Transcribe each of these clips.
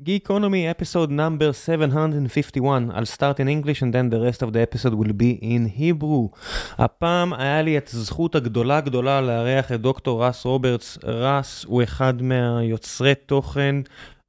Geekonomy episode number 751. I'll start in English and then the rest of the episode will be in Hebrew. הפעם היה לי את הזכות הגדולה גדולה לארח את דוקטור רס רוברטס. רס הוא אחד מהיוצרי תוכן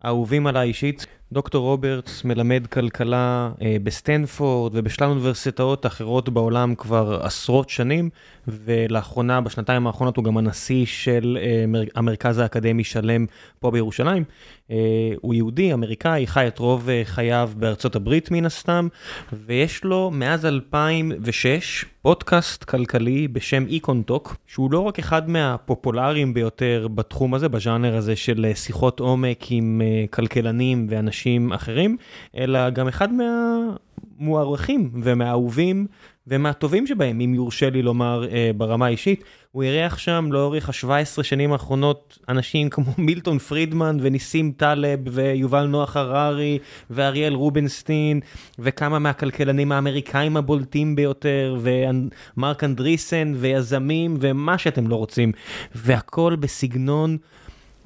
האהובים עליי אישית. דוקטור רוברטס מלמד כלכלה אה, בסטנפורד ובשלל אוניברסיטאות אחרות בעולם כבר עשרות שנים, ולאחרונה, בשנתיים האחרונות, הוא גם הנשיא של אה, מר, המרכז האקדמי שלם פה בירושלים. אה, הוא יהודי, אמריקאי, חי את רוב אה, חייו בארצות הברית מן הסתם, ויש לו מאז 2006 פודקאסט כלכלי בשם איקונטוק, שהוא לא רק אחד מהפופולריים ביותר בתחום הזה, בז'אנר הזה של אה, שיחות עומק עם אה, כלכלנים ואנשים אחרים, אלא גם אחד מהמוערכים ומהאהובים ומהטובים שבהם, אם יורשה לי לומר אה, ברמה האישית. הוא אירח שם לאורך ה-17 שנים האחרונות אנשים כמו מילטון פרידמן וניסים טלב ויובל נוח הררי ואריאל רובנסטין וכמה מהכלכלנים האמריקאים הבולטים ביותר ומרק אנדריסן ויזמים ומה שאתם לא רוצים והכל בסגנון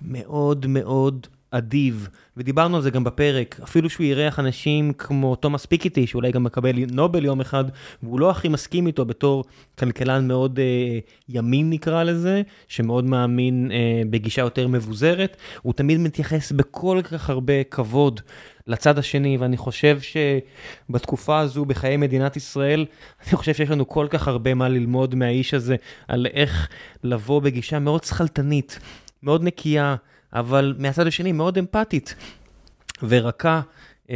מאוד מאוד אדיב, ודיברנו על זה גם בפרק, אפילו שהוא אירח אנשים כמו תומאס פיקטי, שאולי גם מקבל נובל יום אחד, והוא לא הכי מסכים איתו בתור כלכלן מאוד אה, ימין נקרא לזה, שמאוד מאמין אה, בגישה יותר מבוזרת, הוא תמיד מתייחס בכל כך הרבה כבוד לצד השני, ואני חושב שבתקופה הזו בחיי מדינת ישראל, אני חושב שיש לנו כל כך הרבה מה ללמוד מהאיש הזה, על איך לבוא בגישה מאוד שכלתנית, מאוד נקייה. אבל מהצד השני מאוד אמפתית ורכה אמ,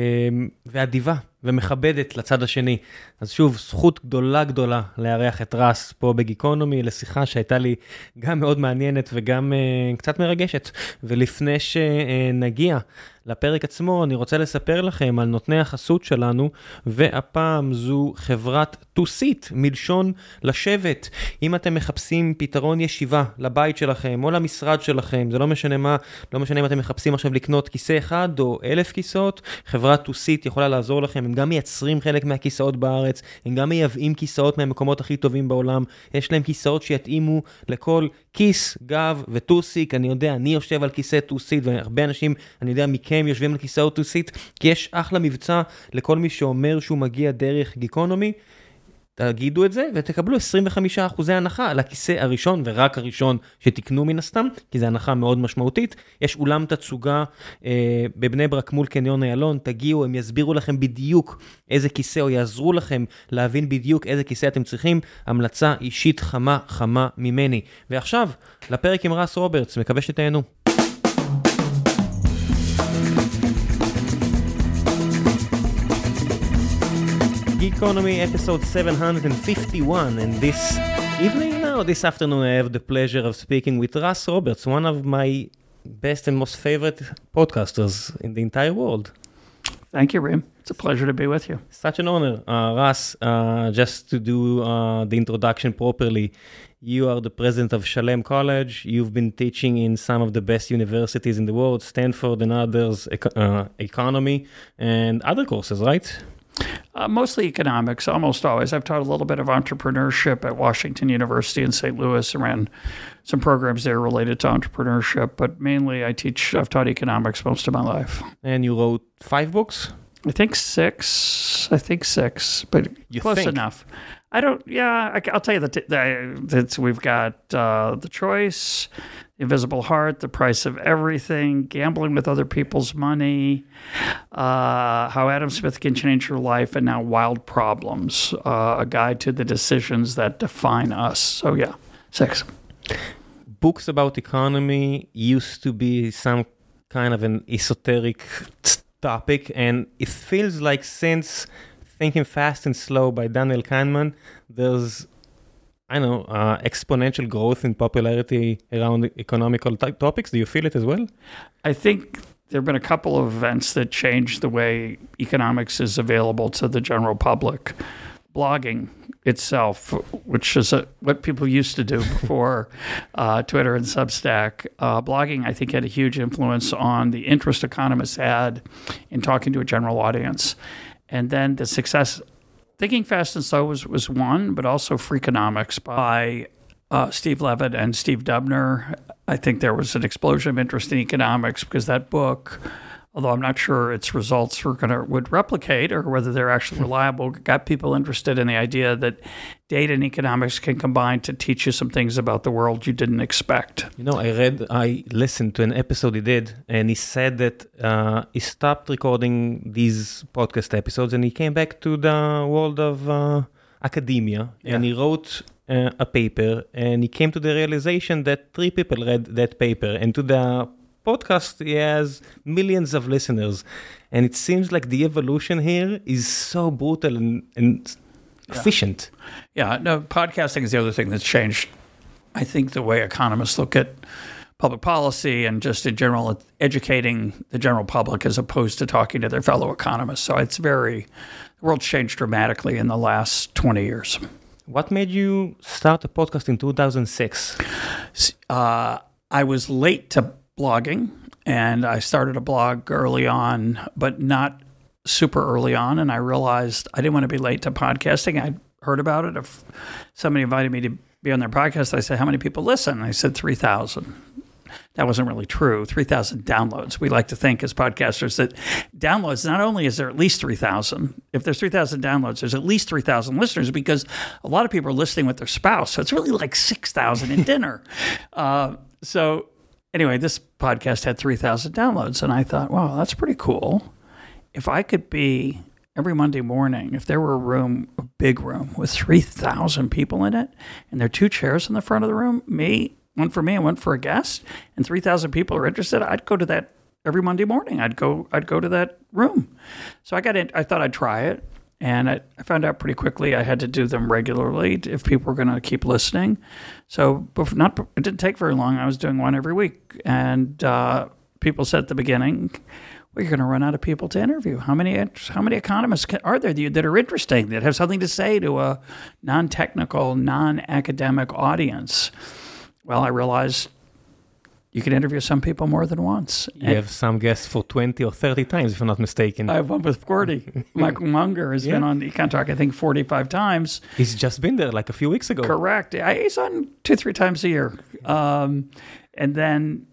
ואדיבה ומכבדת לצד השני. אז שוב, זכות גדולה גדולה לארח את רס פה בגיקונומי לשיחה שהייתה לי גם מאוד מעניינת וגם uh, קצת מרגשת. ולפני שנגיע לפרק עצמו, אני רוצה לספר לכם על נותני החסות שלנו, והפעם זו חברת טוסית, מלשון לשבת. אם אתם מחפשים פתרון ישיבה לבית שלכם או למשרד שלכם, זה לא משנה מה, לא משנה אם אתם מחפשים עכשיו לקנות כיסא אחד או אלף כיסאות, חברת טוסית יכולה לעזור לכם, הם גם מייצרים חלק מהכיסאות בארץ, הם גם מייבאים כיסאות מהמקומות הכי טובים בעולם, יש להם כיסאות שיתאימו לכל כיס, גב וטוסיק, אני יודע, אני יושב על כיסא טוסית, והרבה אנשים, אני יודע, מכם יושבים על כיסאות טוסית, כי יש אחלה מבצע לכל מי שאומר שהוא מגיע דרך גיקונומי. תגידו את זה ותקבלו 25% הנחה על הכיסא הראשון ורק הראשון שתקנו מן הסתם, כי זו הנחה מאוד משמעותית. יש אולם תצוגה אה, בבני ברק מול קניון איילון, תגיעו, הם יסבירו לכם בדיוק איזה כיסא או יעזרו לכם להבין בדיוק איזה כיסא אתם צריכים. המלצה אישית חמה חמה ממני. ועכשיו, לפרק עם רס רוברטס, מקווה שתהנו. Geekonomy episode 751 and this evening now, this afternoon I have the pleasure of speaking with Russ Roberts, one of my best and most favorite podcasters in the entire world. Thank you, Rim. It's a pleasure to be with you. Such an honor. Uh, Russ, uh, just to do uh, the introduction properly, you are the president of Shalem College. You've been teaching in some of the best universities in the world, Stanford and others, uh, economy and other courses, right? Uh, mostly economics, almost always. I've taught a little bit of entrepreneurship at Washington University in St. Louis and ran some programs there related to entrepreneurship, but mainly I teach, I've taught economics most of my life. And you wrote five books? I think six. I think six, but You close think? enough. I don't, yeah, I, will tell you that, that we've got uh, The Choice, Invisible Heart, The Price of Everything, Gambling with Other People's Money, uh, How Adam Smith Can Change Your Life, and now Wild Problems, uh, a guide to the decisions that define us. So, yeah, six. Books about economy used to be some kind of an esoteric topic, and it feels like since Thinking Fast and Slow by Daniel Kahneman, there's I know, uh, exponential growth in popularity around economical type topics. Do you feel it as well? I think there have been a couple of events that changed the way economics is available to the general public. Blogging itself, which is a, what people used to do before uh, Twitter and Substack, uh, blogging, I think, had a huge influence on the interest economists had in talking to a general audience. And then the success Thinking Fast and Slow was, was one, but also Freakonomics by uh, Steve Levitt and Steve Dubner. I think there was an explosion of interest in economics because that book, although I'm not sure its results were gonna would replicate or whether they're actually reliable. Got people interested in the idea that data and economics can combine to teach you some things about the world you didn't expect. You know, I read, I listened to an episode he did, and he said that uh, he stopped recording these podcast episodes and he came back to the world of uh, academia and he wrote uh, a paper and he came to the realization that three people read that paper and to the podcast has millions of listeners and it seems like the evolution here is so brutal and, and efficient Yeah, no, podcasting is the other thing that's changed. I think the way economists look at public policy and just in general educating the general public as opposed to talking to their fellow economists. So it's very, the world's changed dramatically in the last 20 years. what made you start a podcast in 2006 Uh, I was late to blogging and I started a blog early on, but not super early on. And I realized I didn't want to be late to podcasting. I'd heard about it. If somebody invited me to be on their podcast, I said, How many people listen? I said, 3,000. That wasn't really true. 3,000 downloads. We like to think as podcasters that downloads, not only is there at least 3,000, if there's 3,000 downloads, there's at least 3,000 listeners because a lot of people are listening with their spouse. So it's really like 6,000 at dinner. Uh, so anyway, this podcast had 3,000 downloads. And I thought, wow, that's pretty cool. If I could be every Monday morning, if there were a room, a big room with 3,000 people in it, and there are two chairs in the front of the room, me, one for me and one for a guest, and 3,000 people are interested, I'd go to that every Monday morning. I'd go, I'd go to that room. So I got in, I thought I'd try it. And I, I found out pretty quickly I had to do them regularly if people were going to keep listening. So not, it didn't take very long. I was doing one every week. And uh, people said at the beginning, you're going to run out of people to interview. How many how many economists are there that are interesting that have something to say to a non-technical, non-academic audience? Well, I realized you can interview some people more than once. You have some guests for 20 or 30 times, if I'm not mistaken. I have one with Gordy. Michael Munger has been on Econ Talk, I think, 45 times. He's just been there like a few weeks ago. Correct. I, he's on two, three times a year. Um, and then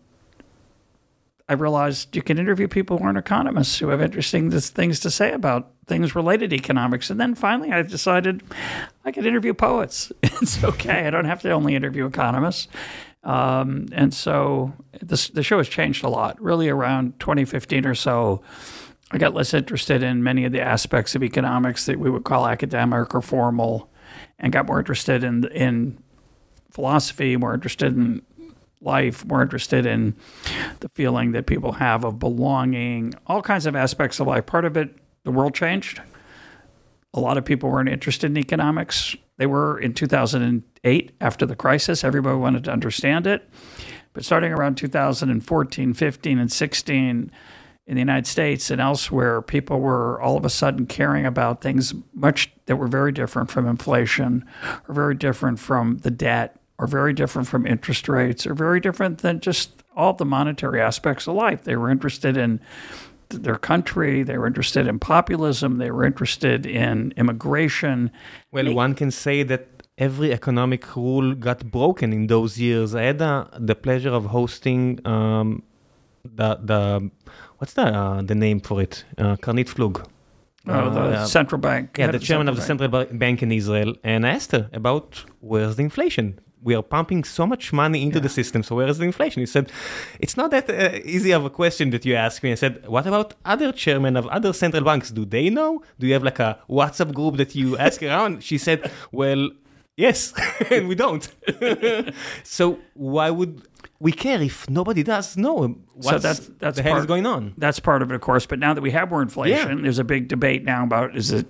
I realized you can interview people who aren't economists who have interesting things to say about things related to economics. And then finally, I decided I could interview poets. It's okay. I don't have to only interview economists. Um, and so this, the show has changed a lot. Really, around 2015 or so, I got less interested in many of the aspects of economics that we would call academic or formal, and got more interested in in philosophy, more interested in life, more interested in the feeling that people have of belonging, all kinds of aspects of life. Part of it, the world changed. A lot of people weren't interested in economics. They were in 2008 after the crisis. Everybody wanted to understand it. But starting around 2014, 15, and 16, in the United States and elsewhere, people were all of a sudden caring about things much that were very different from inflation, or very different from the debt, or very different from interest rates, or very different than just all the monetary aspects of life. They were interested in their country, they were interested in populism, they were interested in immigration. Well, one can say that every economic rule got broken in those years. I had uh, the pleasure of hosting um, the the what's the uh, the name for it? Uh, Karnit Flug. Oh, the Uh, central bank. yeah, the chairman of the bank. central ba- bank in Israel, and I asked her about where's the inflation. We are pumping so much money into the system, so where is the inflation? He said, it's not that uh, easy of a question that you ask me. I said, what about other chairmen of other central banks? Do they know? Do you have like a WhatsApp group that you ask around? She said, well, yes, and we don't. so why would we care if nobody does know what's that's- that's the hell is part- going on? That's part of it, of course. But now that we have more inflation, there's a big debate now about is it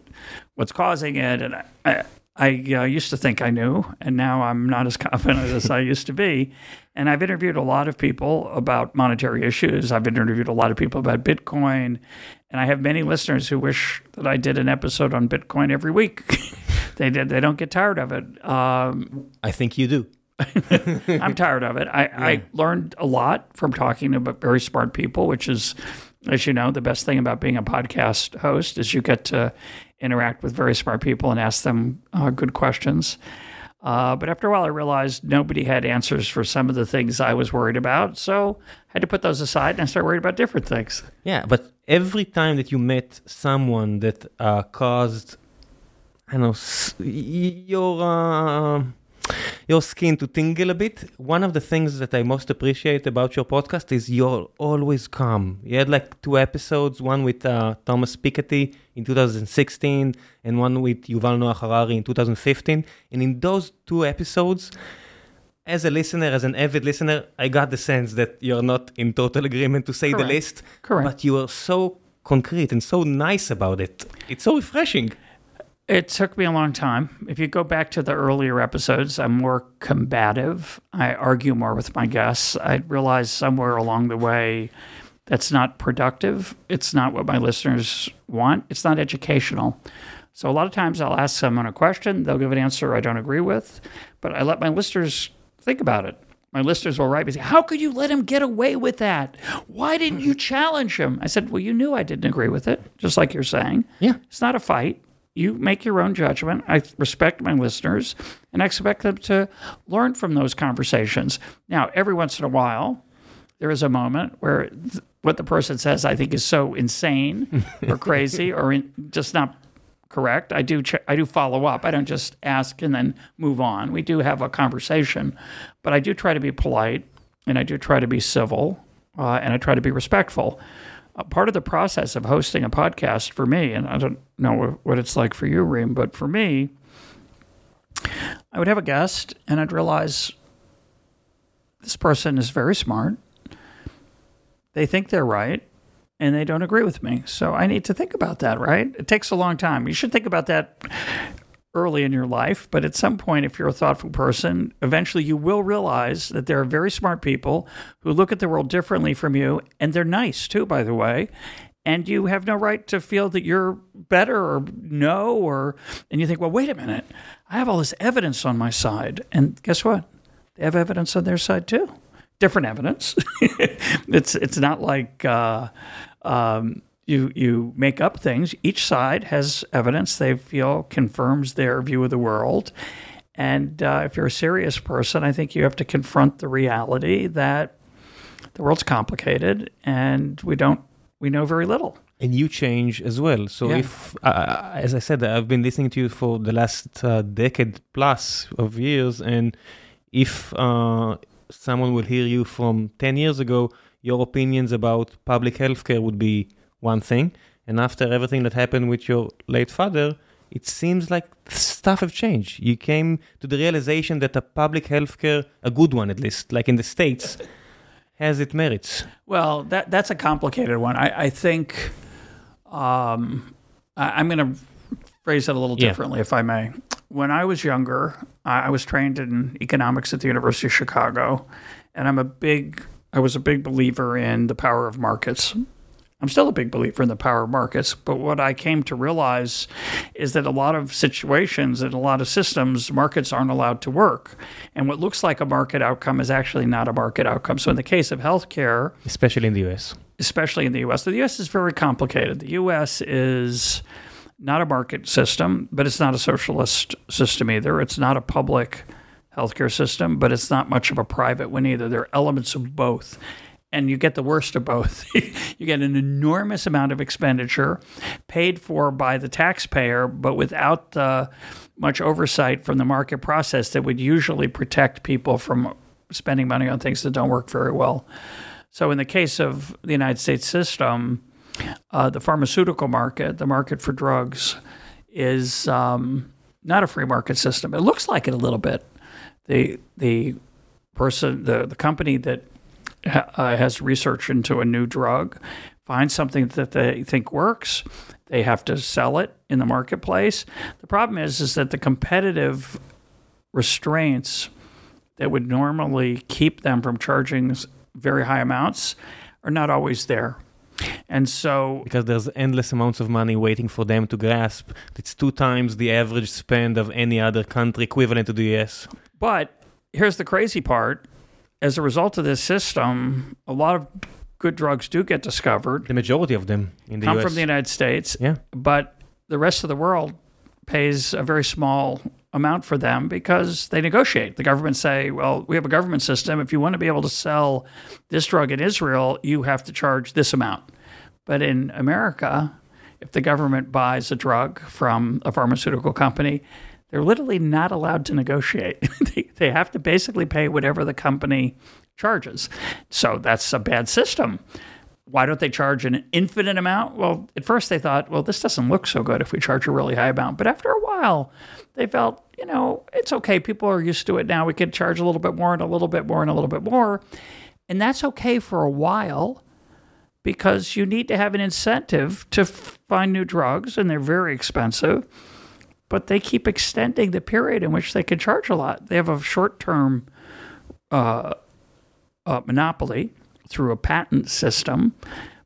what's causing it. And I, I, I uh, used to think I knew, and now I'm not as confident as I used to be. And I've interviewed a lot of people about monetary issues. I've interviewed a lot of people about Bitcoin, and I have many listeners who wish that I did an episode on Bitcoin every week. they did. They don't get tired of it. Um, I think you do. I'm tired of it. I, I learned a lot from talking to very smart people, which is, as you know, the best thing about being a podcast host is you get to interact with very smart people and ask them uh, good questions. Uh, but after a while, I realized nobody had answers for some of the things I was worried about. So I had to put those aside and I started worried about different things. Yeah, but every time that you met someone that uh, caused, I don't know, your uh, your skin to tingle a bit, one of the things that I most appreciate about your podcast is you're always calm. You had like two episodes, one with uh, Thomas Piketty in 2016 and one with Yuval Noah Harari in 2015. And in those two episodes, as a listener, as an avid listener, I got the sense that you're not in total agreement to say the least. Correct. But you are so concrete and so nice about it. It's so refreshing. It took me a long time. If you go back to the earlier episodes, I'm more combative. I argue more with my guests. I realized somewhere along the way that's not productive. It's not what my listeners want. It's not educational. So a lot of times I'll ask someone a question, they'll give an answer I don't agree with, but I let my listeners think about it. My listeners will write me, say, How could you let him get away with that? Why didn't you challenge him? I said, Well, you knew I didn't agree with it, just like you're saying. Yeah. It's not a fight. You make your own judgment. I respect my listeners and I expect them to learn from those conversations. Now, every once in a while, there is a moment where th- what the person says I think is so insane or crazy or in, just not correct. I do ch- I do follow up. I don't just ask and then move on. We do have a conversation, but I do try to be polite and I do try to be civil uh, and I try to be respectful. Part of the process of hosting a podcast for me, and I don't know what it's like for you, Reem, but for me, I would have a guest and I'd realize this person is very smart. They think they're right and they don't agree with me. So I need to think about that, right? It takes a long time. You should think about that early in your life, but at some point, if you're a thoughtful person, eventually you will realize that there are very smart people who look at the world differently from you, and they're nice too, by the way. And you have no right to feel that you're better or no, or, and you think, well, wait a minute, I have all this evidence on my side. And guess what? They have evidence on their side too. Different evidence. it's it's not like uh, um, you you make up things. Each side has evidence they feel confirms their view of the world. And uh, if you're a serious person, I think you have to confront the reality that the world's complicated and we don't we know very little. And you change as well. So Yeah. if, uh, as I said, I've been listening to you for the last uh, decade plus of years, and if uh, someone will hear you from 10 years ago, your opinions about public healthcare would be one thing. And after everything that happened with your late father, it seems like stuff have changed. You came to the realization that a public healthcare, a good one at least, like in the States, has its merits. Well, that that's a complicated one. I, I think um, I, I'm going to phrase it a little Yeah. differently, if I may. When I was younger, I I was trained in economics at the University of Chicago, and I'm a big I was a big believer in the power of markets. I'm still a big believer in the power of markets, but what I came to realize is that a lot of situations and a lot of systems, markets aren't allowed to work. And what looks like a market outcome is actually not a market outcome. So in the case of healthcare, Especially in the US. especially in the US. The US is very complicated. The US is not a market system, but it's not a socialist system either. It's not a public healthcare system, but it's not much of a private one either. There are elements of both. And you get the worst of both. you get an enormous amount of expenditure paid for by the taxpayer, but without the much oversight from the market process that would usually protect people from spending money on things that don't work very well. So, in the case of the United States system, uh, the pharmaceutical market, the market for drugs, is um, not a free market system. It looks like it a little bit. The the person, the the company that ha- uh, has research into a new drug finds something that they think works. They have to sell it in the marketplace. The problem is, is that the competitive restraints that would normally keep them from charging very high amounts are not always there. And so, because there's endless amounts of money waiting for them to grasp. It's two times the average spend of any other country equivalent to the US. but here's the crazy part as a result of this system, a lot of good drugs do get discovered, The majority of them in the come US. from the United States, yeah. but the rest of the world pays a very small amount for them because they negotiate. The government say, well, we have a government system. If you want to be able to sell this drug in Israel, you have to charge this amount. But in America, if the government buys a drug from a pharmaceutical company, they're literally not allowed to negotiate. they, they have to basically pay whatever the company charges. So that's a bad system. Why don't they charge an infinite amount? Well, at first they thought, well, this doesn't look so good if we charge a really high amount. But after a while, they felt, you know, it's okay. People are used to it now. We could charge a little bit more and a little bit more and a little bit more. And that's okay for a while because you need to have an incentive to find new drugs, and they're very expensive. But they keep extending the period in which they can charge a lot. They have a short term uh, uh, monopoly through a patent system.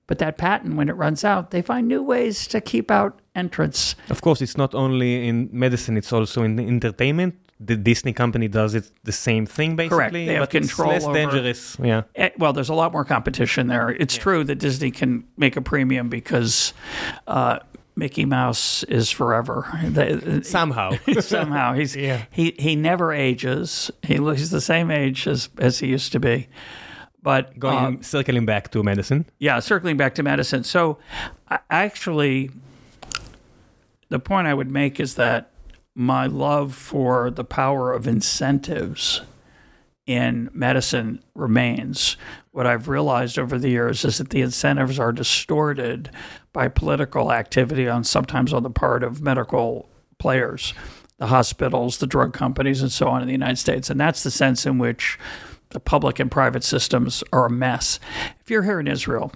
But that patent, when it runs out, they find new ways to keep out entrants. Of course, it's not only in medicine, it's also in entertainment. The Disney company does it the same thing, basically. Correct. They have but it's control less over- dangerous. Yeah. Eh, Well, there's a lot more competition there. It's true that Disney can make a premium because uh, Mickey Mouse is forever. They- Somehow. somehow he's Yeah. he he never ages. He looks he's the same age as as he used to be. But Going uh, circling back to medicine. yeah, circling back to medicine. So, I, actually, the point I would make is that my love for the power of incentives in medicine remains. What I've realized over the years is that the incentives are distorted by political activity on sometimes on the part of medical players, the hospitals, the drug companies, and so on in the United States. And that's the sense in which the public and private systems are a mess. If you're here in Israel,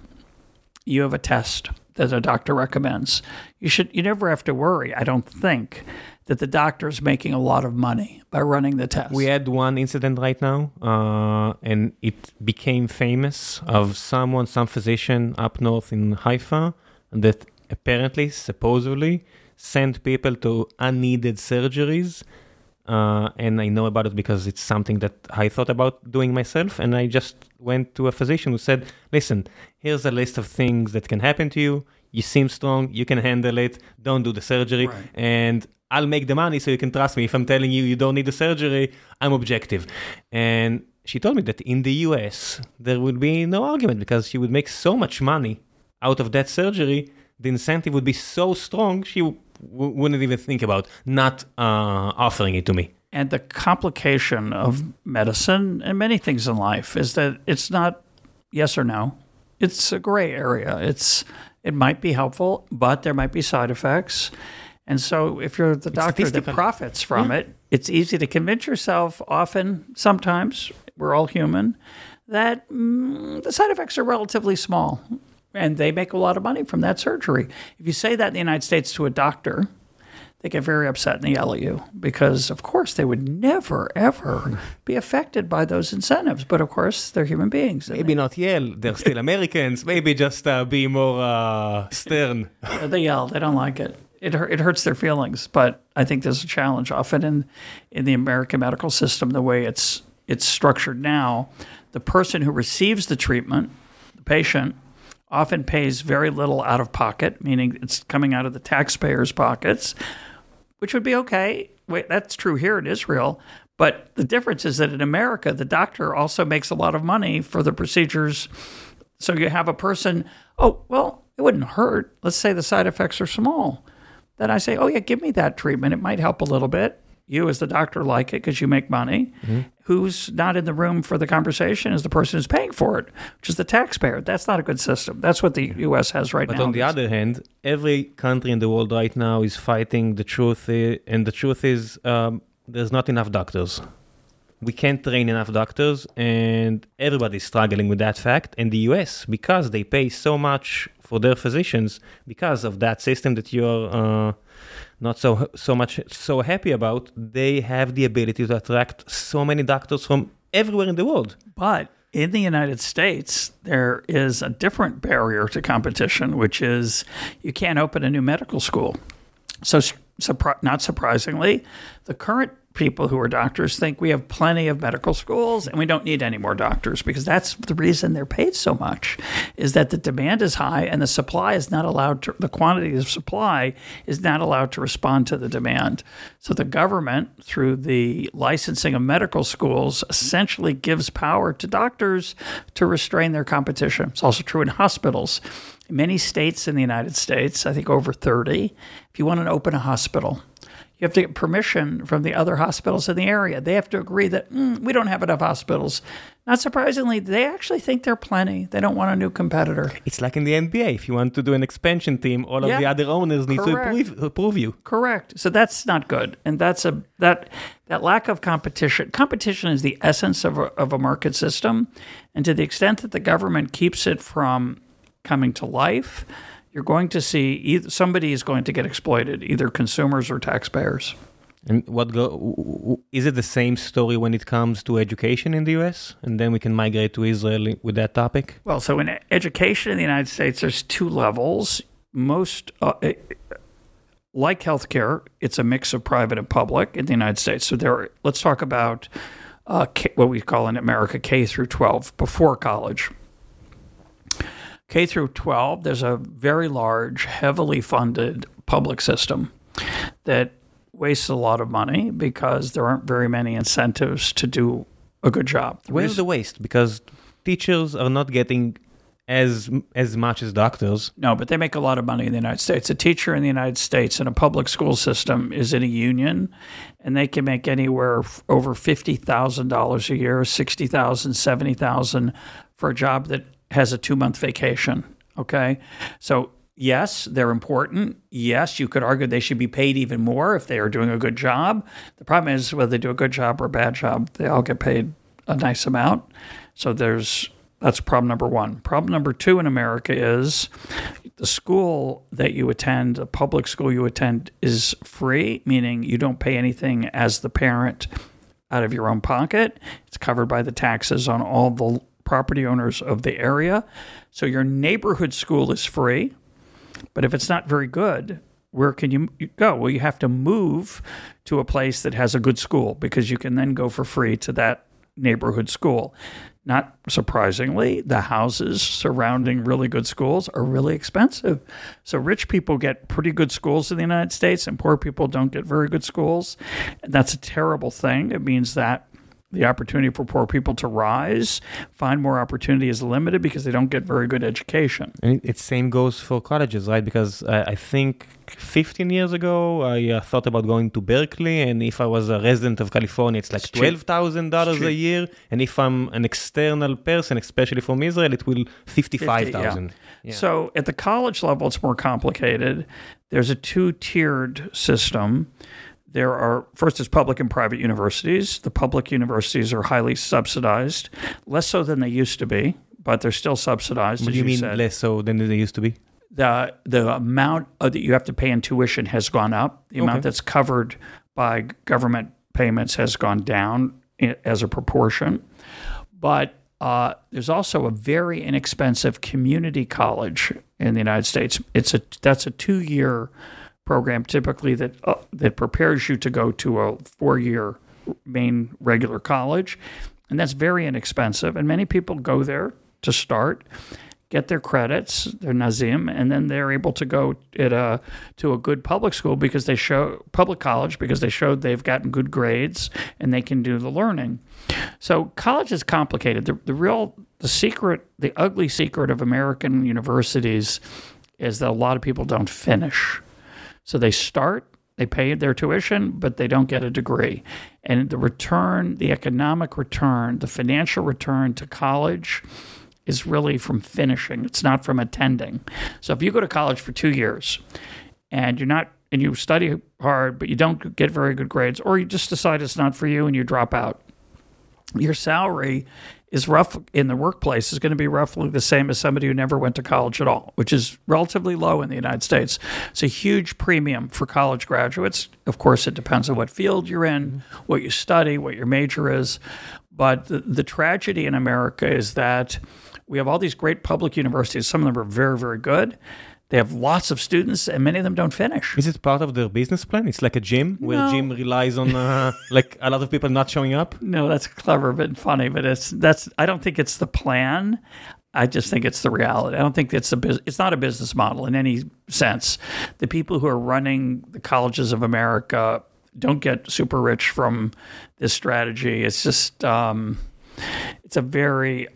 you have a test that a doctor recommends. You should you never have to worry, I don't think, that the doctor is making a lot of money by running the test. We had one incident right now, uh, and it became famous of someone, some physician up north in Haifa, that apparently, supposedly, sent people to unneeded surgeries. Uh, and I know about it because it's something that I thought about doing myself. And I just went to a physician who said, Listen, here's a list of things that can happen to you. You seem strong, you can handle it, don't do the surgery. Right. And I'll make the money so you can trust me. If I'm telling you you don't need the surgery, I'm objective. And she told me that in the US, there would be no argument because she would make so much money out of that surgery. The incentive would be so strong, she w- wouldn't even think about not uh, offering it to me. And the complication of medicine and many things in life is that it's not yes or no. It's a gray area. It's it might be helpful, but there might be side effects. And so if you're the doctor that profits from it, it's easy to convince yourself often, sometimes, we're all human, that mm, the side effects are relatively small and they make a lot of money from that surgery. If you say that in the United States to a doctor, they get very upset and they yell at you because, of course, they would never, ever be affected by those incentives. But of course, they're human beings. Maybe not yell, they're still Americans. Maybe just uh, be more uh, stern. they, they yell. They don't like it. It, it hurts their feelings. But I think there's a challenge often in, in the American medical system, the way it's, it's structured now. The person who receives the treatment, the patient, often pays very little out of pocket, meaning it's coming out of the taxpayers' pockets, which would be okay. Wait, that's true here in Israel. But the difference is that in America, the doctor also makes a lot of money for the procedures. So you have a person, oh, well, it wouldn't hurt. Let's say the side effects are small. Then I say, oh, yeah, give me that treatment. It might help a little bit. You, as the doctor, like it because you make money. Who's not in the room for the conversation is the person who's paying for it, which is the taxpayer. That's not a good system. That's what the U.S. has right But now. But on the other hand, every country in the world right now is fighting the truth, and the truth is um, there's not enough doctors. We can't train enough doctors, and everybody's struggling with that fact. And the US, because they pay so much for their physicians, because of that system that you're uh, not so so much so happy about, they have the ability to attract so many doctors from everywhere in the world. But in the United States, there is a different barrier to competition, which is you can't open a new medical school. So, not surprisingly, the current people who are doctors think we have plenty of medical schools and we don't need any more doctors because that's the reason they're paid so much is that the demand is high and the supply is not allowed to the quantity of supply is not allowed to respond to the demand. So the government through the licensing of medical schools essentially gives power to doctors to restrain their competition. It's also true in hospitals. Many states in the united states i think over 30 if you want to open a hospital you have to get permission from the other hospitals in the area. They have to agree that mm, we don't have enough hospitals. Not surprisingly, they actually think there are plenty. They don't want a new competitor. It's like in the NBA. If you want to do an expansion team, all Yeah, of the other owners need to approve, approve you. Correct. So that's not good, and that's a that that lack of competition. Competition is the essence of a, of a market system, and to the extent that the government keeps it from coming to life, you're going to see either somebody is going to get exploited, either consumers or taxpayers. And what go, is it the same story when it comes to education in the US? And then we can migrate to Israel with that topic. Well, so in education in the United States, there's two levels. Most, uh, eh, like healthcare, it's a mix of private and public in the United States. So there, let's talk about uh, K, what we call in America K through 12 before college. K through 12, there's a very large, heavily funded public system that wastes a lot of money because there aren't very many incentives to do a good job. Where's the waste? Because teachers are not getting as as much as doctors. No, but they make a lot of money in the United States. A teacher in the United States in a public school system is in a union, and they can make anywhere f- over fifty thousand dollars a year, sixty thousand, seventy thousand, for a job that has a two month vacation. Okay, so yes, they're important. Yes, you could argue they should be paid even more if they are doing a good job. The problem is whether they do a good job or a bad job, they all get paid a nice amount. So there's that's problem number one. Problem number two in America is the school that you attend, the public school you attend, is free, meaning you don't pay anything as the parent out of your own pocket. It's covered by the taxes on all the property owners of the area. So your neighborhood school is free. But if it's not very good, where can you go? Well, you have to move to a place that has a good school because you can then go for free to that neighborhood school. Not surprisingly, the houses surrounding really good schools are really expensive. So rich people get pretty good schools in the United States and poor people don't get very good schools. And that's a terrible thing. It means that the opportunity for poor people to rise, find more opportunity is limited because they don't get very good education. And it, same goes for colleges, right? Because uh, I think 15 years ago, I uh, thought about going to Berkeley, and if I was a resident of California, it's like twelve thousand dollars a year, and if I'm an external person, especially from Israel, it will fifty-five thousand. Yeah. So at the college level, it's more complicated. There's a two tiered system. There are, first, it's public and private universities. The public universities are highly subsidized, less so than they used to be, but they're still subsidized. Do you mean said. less so than they used to be? the the amount that you have to pay in tuition has gone up. The Okay. amount that's covered by government payments has gone down as a proportion. But uh, there's also a very inexpensive community college in the United States. It's a that's a two year program typically that uh, that prepares you to go to a four year main regular college, and that's very inexpensive. And many people go there to start get their credits, their nazim, and then they're able to go at a, to a good public school because they show public college because they showed they've gotten good grades and they can do the learning. So college is complicated. The, the real, the secret, the ugly secret of American universities is that a lot of people don't finish. So they start, they pay their tuition, but they don't get a degree. And the return, the economic return, the financial return to college is really from finishing. It's not from attending. So if you go to college for two years and you're not and you study hard, but you don't get very good grades, or you just decide it's not for you and you drop out, your salary is rough in the workplace is going to be roughly the same as somebody who never went to college at all, which is relatively low in the United States. It's a huge premium for college graduates. Of course, it depends on what field you're in, mm-hmm. what you study, what your major is. But the, the tragedy in America is that we have all these great public universities. Some of them are very, very good. They have lots of students, and many of them don't finish. Is it part of their business plan? It's like a gym where No. gym relies on uh, like a lot of people not showing up. No, that's clever but funny, but it's that's I don't think it's the plan. I just think it's the reality. I don't think it's a bus- it's not a business model in any sense. The people who are running the colleges of America don't get super rich from this strategy. It's just um, it's a very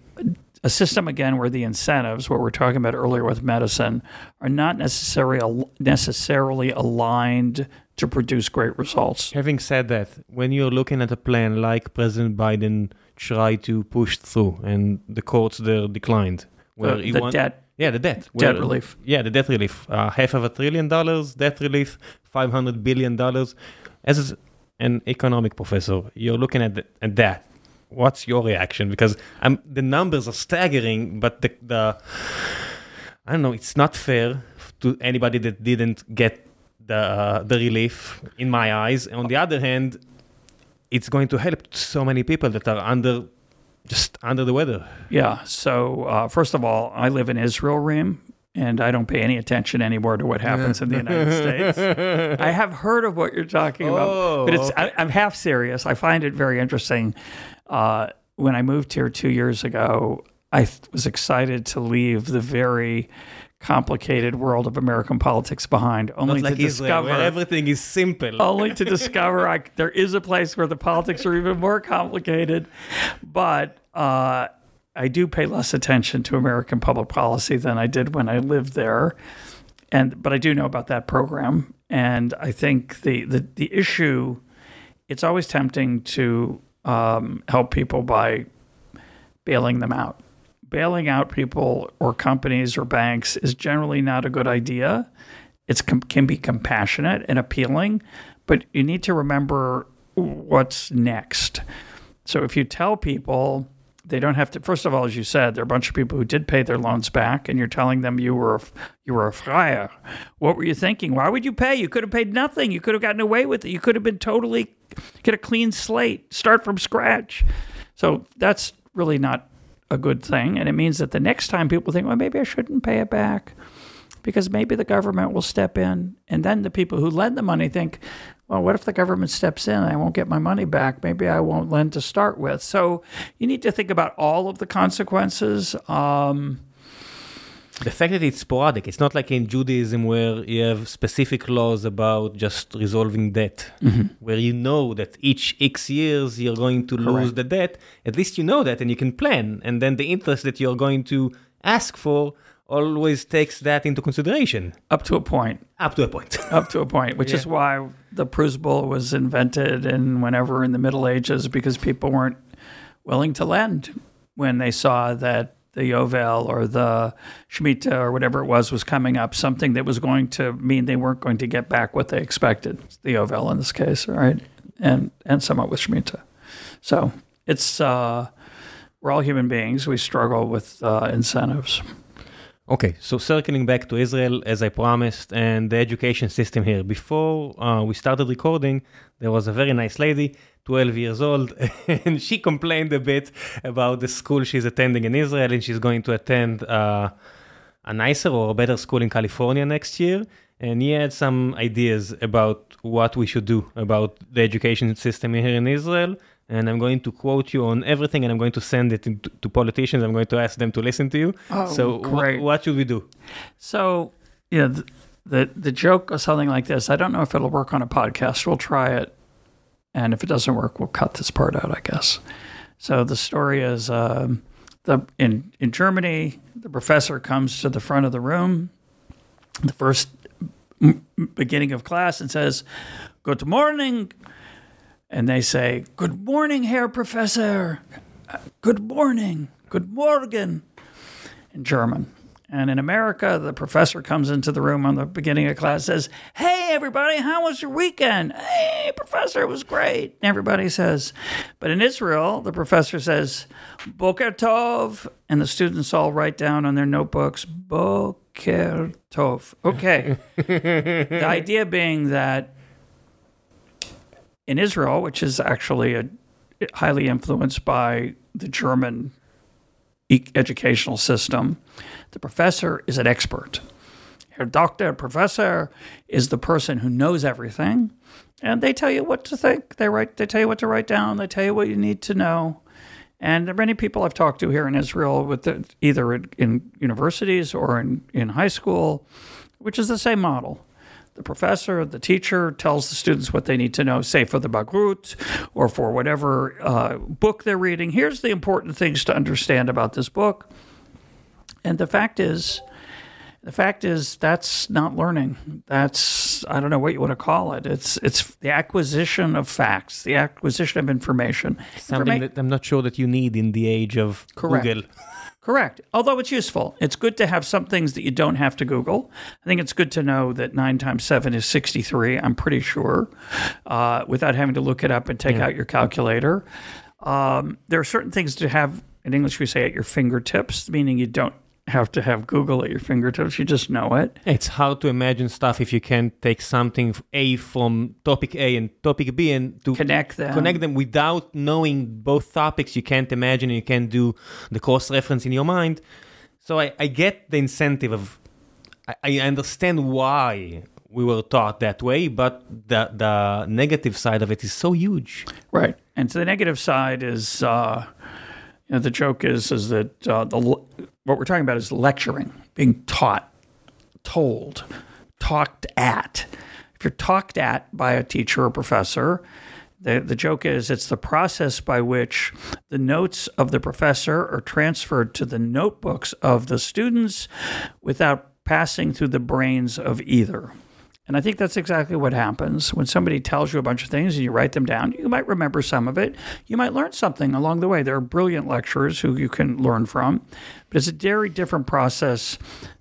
a system again where the incentives, what we're talking about earlier with medicine, are not necessarily necessarily aligned to produce great results. Having said that, when you're looking at a plan like President Biden tried to push through and the courts there declined, where The, the want- debt yeah, the debt, debt relief. Yeah, the debt relief, uh, half of a trillion dollars debt relief, five hundred billion dollars. As an economic professor, you're looking at, the, at that. What's your reaction? Because um, the numbers are staggering, but the, the I don't know. It's not fair to anybody that didn't get the uh, the relief. In my eyes, on the other hand, it's going to help so many people that are under just under the weather. Yeah. So uh, first of all, I live in Israel, Reem, and I don't pay any attention anymore to what happens in the United States. I have heard of what you're talking about, Oh, but it's okay. I, I'm half serious. I find it very interesting. Uh, when I moved here two years ago, I th- was excited to leave the very complicated world of American politics behind, only like to Israel, discover everything is simple. only to discover I, there is a place where the politics are even more complicated. But uh, I do pay less attention to American public policy than I did when I lived there. And but I do know about that program, and I think the the, the issue. It's always tempting to um, help people by bailing them out. Bailing out people or companies or banks is generally not a good idea. It can be compassionate and appealing, but you need to remember what's next. So if you tell people they don't have to, first of all, as you said, there are a bunch of people who did pay their loans back, and you're telling them you were a, you were a freier. What were you thinking? Why would you pay? You could have paid nothing. You could have gotten away with it. You could have been totally get a clean slate, start from scratch. So that's really not a good thing, and it means that the next time people think, well, maybe I shouldn't pay it back because maybe the government will step in. And then the people who lend the money think, well, what if the government steps in and I won't get my money back? Maybe I won't lend to start with. So you need to think about all of the consequences. Um, The fact that it's sporadic, it's not like in Judaism where you have specific laws about just resolving debt, where you know that each X years you're going to lose the debt. At least you know that and you can plan. And then the interest that you're going to ask for always takes that into consideration up to a point. up to a point. Up to a point, which is why the Prozbul was invented and whenever in the Middle Ages, because people weren't willing to lend when they saw that the Yovel or the Shemitah or whatever it was was coming up, something that was going to mean they weren't going to get back what they expected. The Yovel in this case, right? And and somewhat with Shemitah. So it's uh, we're all human beings. We struggle with uh, incentives. Okay, so circling back to Israel, as I promised, and the education system here. Before uh, we started recording, there was a very nice lady, 12 years old, and she complained a bit about the school she's attending in Israel, and she's going to attend uh, a nicer or a better school in California next year. And he had some ideas about what we should do about the education system here in Israel. And I'm going to quote you on everything, and I'm going to send it to, to politicians. I'm going to ask them to listen to you. Oh, so, wh- what should we do? So, yeah, the, the the joke or something like this. I don't know if it'll work on a podcast. We'll try it, and if it doesn't work, we'll cut this part out, I guess. So the story is um, the in in Germany, the professor comes to the front of the room, the first m- beginning of class, and says, "Good morning," and they say, "Good morning, Herr Professor." Good morning. Guten Morgen in German. And in America, the professor comes into the room on the beginning of class, says, Hey, everybody, how was your weekend? Hey, professor, it was great. Everybody says. But in Israel, the professor says, Boker Tov. And the students all write down on their notebooks, Boker Tov. Okay. the idea being that in Israel, which is actually a, highly influenced by the German educational system, the professor is an expert. Herr Doctor, professor is the person who knows everything, and they tell you what to think. They write, they tell you what to write down. They tell you what you need to know. And there are many people I've talked to here in Israel, with the, either in, in universities or in, in high school, which is the same model. The professor, the teacher tells the students what they need to know, say for the Bagrut or for whatever uh, book they're reading. Here's the important things to understand about this book. And the fact is, the fact is that's not learning. That's I don't know what you want to call it. It's it's the acquisition of facts, the acquisition of information. Something Informa- that I'm not sure that you need in the age of Correct. Google. Correct. Although it's useful. It's good to have some things that you don't have to Google. I think it's good to know that 9 times 7 is 63, I'm pretty sure, uh, without having to look it up and take yeah. out your calculator. Um, there are certain things to have, in English we say, at your fingertips, meaning you don't have to have Google at your fingertips. You just know it. It's hard to imagine stuff if you can't take something A from topic A and topic B and to connect them. Connect them without knowing both topics. You can't imagine. You can't do the cross reference in your mind. So I, I get the incentive of. I, I understand why we were taught that way, but the the negative side of it is so huge. Right, and so the negative side is. Uh, you know, the joke is is that uh, the what we're talking about is lecturing, being taught, told, talked at. If you're talked at by a teacher or professor, the, the joke is it's the process by which the notes of the professor are transferred to the notebooks of the students without passing through the brains of either. And I think that's exactly what happens when somebody tells you a bunch of things and you write them down. You might remember some of it. You might learn something along the way. There are brilliant lecturers who you can learn from, but it's a very different process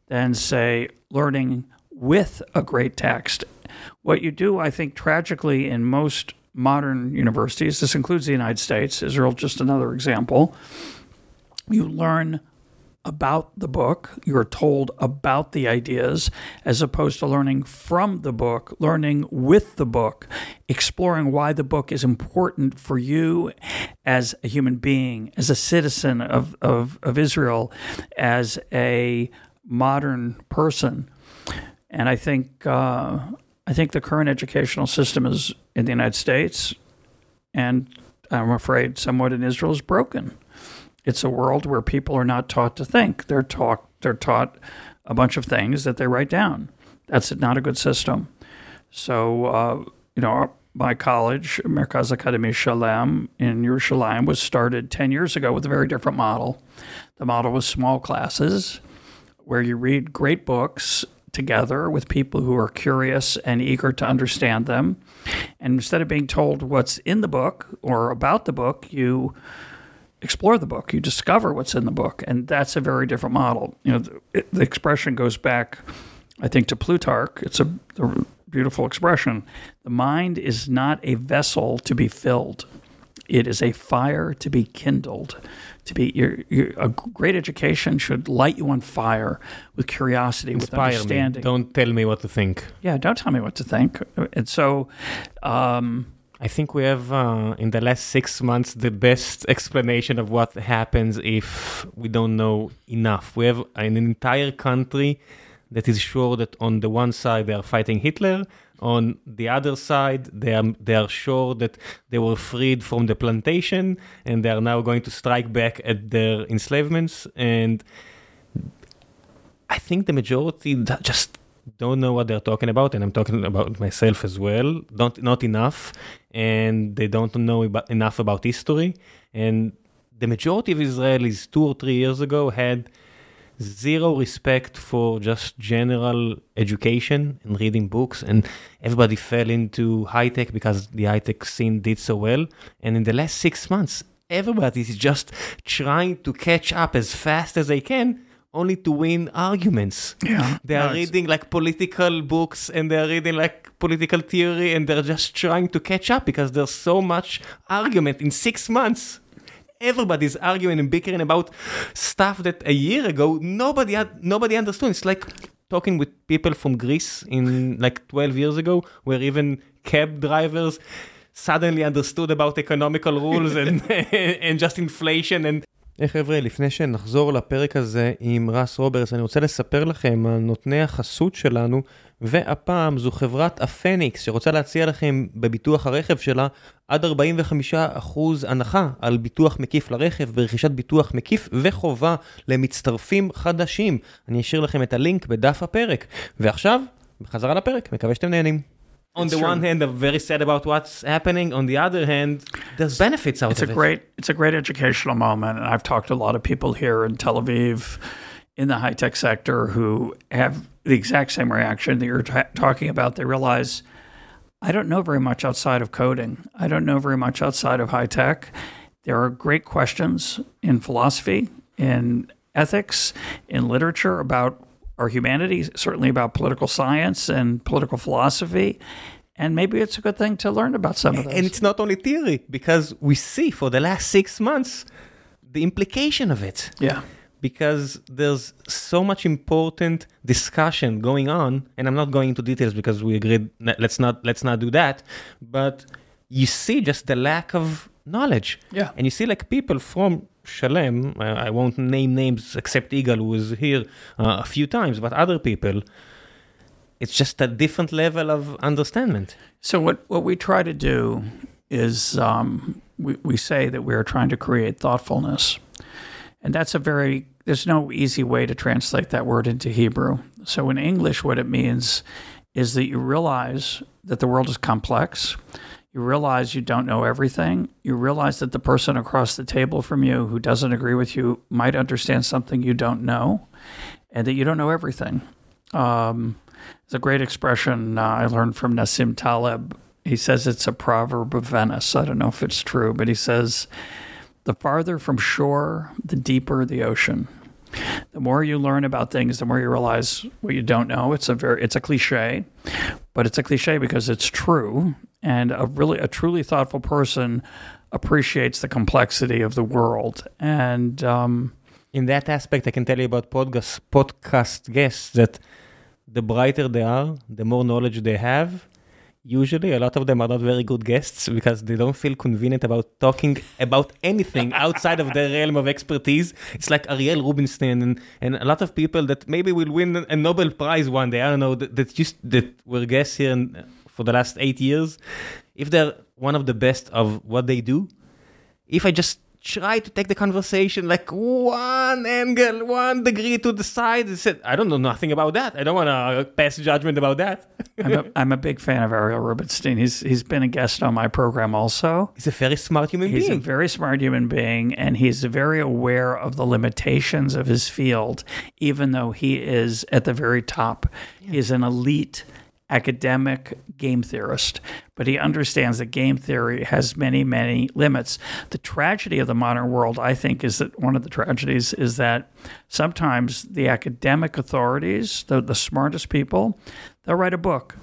than, say, learning with a great text. What you do, I think, tragically in most modern universities, this includes the United States, Israel, just another example, you learn about the book. You're told about the ideas as opposed to learning from the book, learning with the book, exploring why the book is important for you as a human being, as a citizen of, of, of Israel, as a modern person. And I think uh, I think the current educational system is in the United States, and I'm afraid somewhat in Israel is broken. It's a world where people are not taught to think. They're taught they're taught a bunch of things that they write down. That's not a good system. So uh, you know, my college, Merkaz Academy Shalem in Yerushalayim, was started 10 years ago with a very different model. The model was small classes where you read great books together with people who are curious and eager to understand them. And instead of being told what's in the book or about the book, you explore the book. You discover what's in the book, and that's a very different model. You know, the, the expression goes back, I think, to Plutarch. It's a, a beautiful expression. The mind is not a vessel to be filled; it is a fire to be kindled. To be your, your, a great education should light you on fire with curiosity, Inspire with understanding. Me. Don't tell me what to think. Yeah, don't tell me what to think. And so. Um, I think we have uh, in the last six months the best explanation of what happens if we don't know enough. We have an entire country that is sure that on the one side they are fighting Hitler, on the other side they are they are sure that they were freed from the plantation and they are now going to strike back at their enslavements and I think the majority just don't know what they're talking about, and I'm talking about myself as well. Don't not enough, and they don't know about, enough about history. And the majority of Israelis two or three years ago had zero respect for just general education and reading books, and everybody fell into high tech because the high tech scene did so well. And in the last six months, everybody is just trying to catch up as fast as they can only to win arguments. Yeah. They are no, reading like political books and they're reading like political theory and they're just trying to catch up because there's so much argument in six months. Everybody's arguing and bickering about stuff that a year ago nobody had nobody understood. It's like talking with people from Greece in like 12 years ago, where even cab drivers suddenly understood about economical rules and and just inflation and היי חבר'ה, לפני שנחזור לפרק הזה עם רס רוברטס, אני רוצה לספר לכם על נותני החסות שלנו, והפעם זו חברת הפניקס, שרוצה להציע לכם בביטוח הרכב שלה עד 45% הנחה על ביטוח מקיף לרכב ברכישת ביטוח מקיף וחובה למצטרפים חדשים. אני אשאיר לכם את הלינק בדף הפרק. ועכשיו, בחזרה לפרק, מקווה שאתם נהנים. On the one hand, I'm very sad about what's happening. On the other hand, there's benefits out it's of a it. great it's a great educational moment and i've talked to a lot of people here in tel aviv in the high-tech sector who have the exact same reaction that you're ta talking about they realize i don't know very much outside of coding i don't know very much outside of high tech there are great questions in philosophy in ethics in literature about our humanity certainly about political science and political philosophy and maybe it's a good thing to learn about some of those And it's not only theory, because we see for the last six months the implication of it. yeah Because there's so much important discussion going on, and I'm not going into details because we agreed let's not let's not do that. But you see just the lack of knowledge. Yeah. And you see like people from Shalem, I, I won't name names except Igal who was here uh, a few times, but other people. It's just a different level of understanding. So what what we try to do is um, we we say that we are trying to create thoughtfulness, and that's a very there's no easy way to translate that word into Hebrew. So in English, what it means is that you realize that the world is complex. You realize you don't know everything. You realize that the person across the table from you who doesn't agree with you might understand something you don't know, and that you don't know everything. Um, it's a great expression uh, I learned from Nassim Taleb. He says it's a proverb of Venice. I don't know if it's true, but he says, the farther from shore, the deeper the ocean. The more you learn about things, the more you realize what you don't know. It's a very it's a cliche, but it's a cliche because it's true. And a really a truly thoughtful person appreciates the complexity of the world. And um, in that aspect, I can tell you about podcast podcast guests that the brighter they are, the more knowledge they have. Usually, a lot of them are not very good guests because they don't feel convenient about talking about anything outside of their realm of expertise. It's like Ariel Rubinstein and, and a lot of people that maybe will win a Nobel Prize one day. I don't know that, that just that were guests here in, for the last eight years. If they're one of the best of what they do, if I just try to take the conversation like one angle, one degree to the side. and said, I don't know nothing about that. I don't want to uh, pass judgment about that. I'm, a, I'm a big fan of Ariel Rubinstein. He's he's been a guest on my program also. He's a very smart human He's a being. very smart human being, and he's very aware of the limitations of his field, even though he is at the very top. He's an elite academic game theorist, but he understands that game theory has many, many limits. The tragedy of the modern world, I think, is that one of the tragedies is that sometimes the academic authorities, the, the smartest people, they'll write a book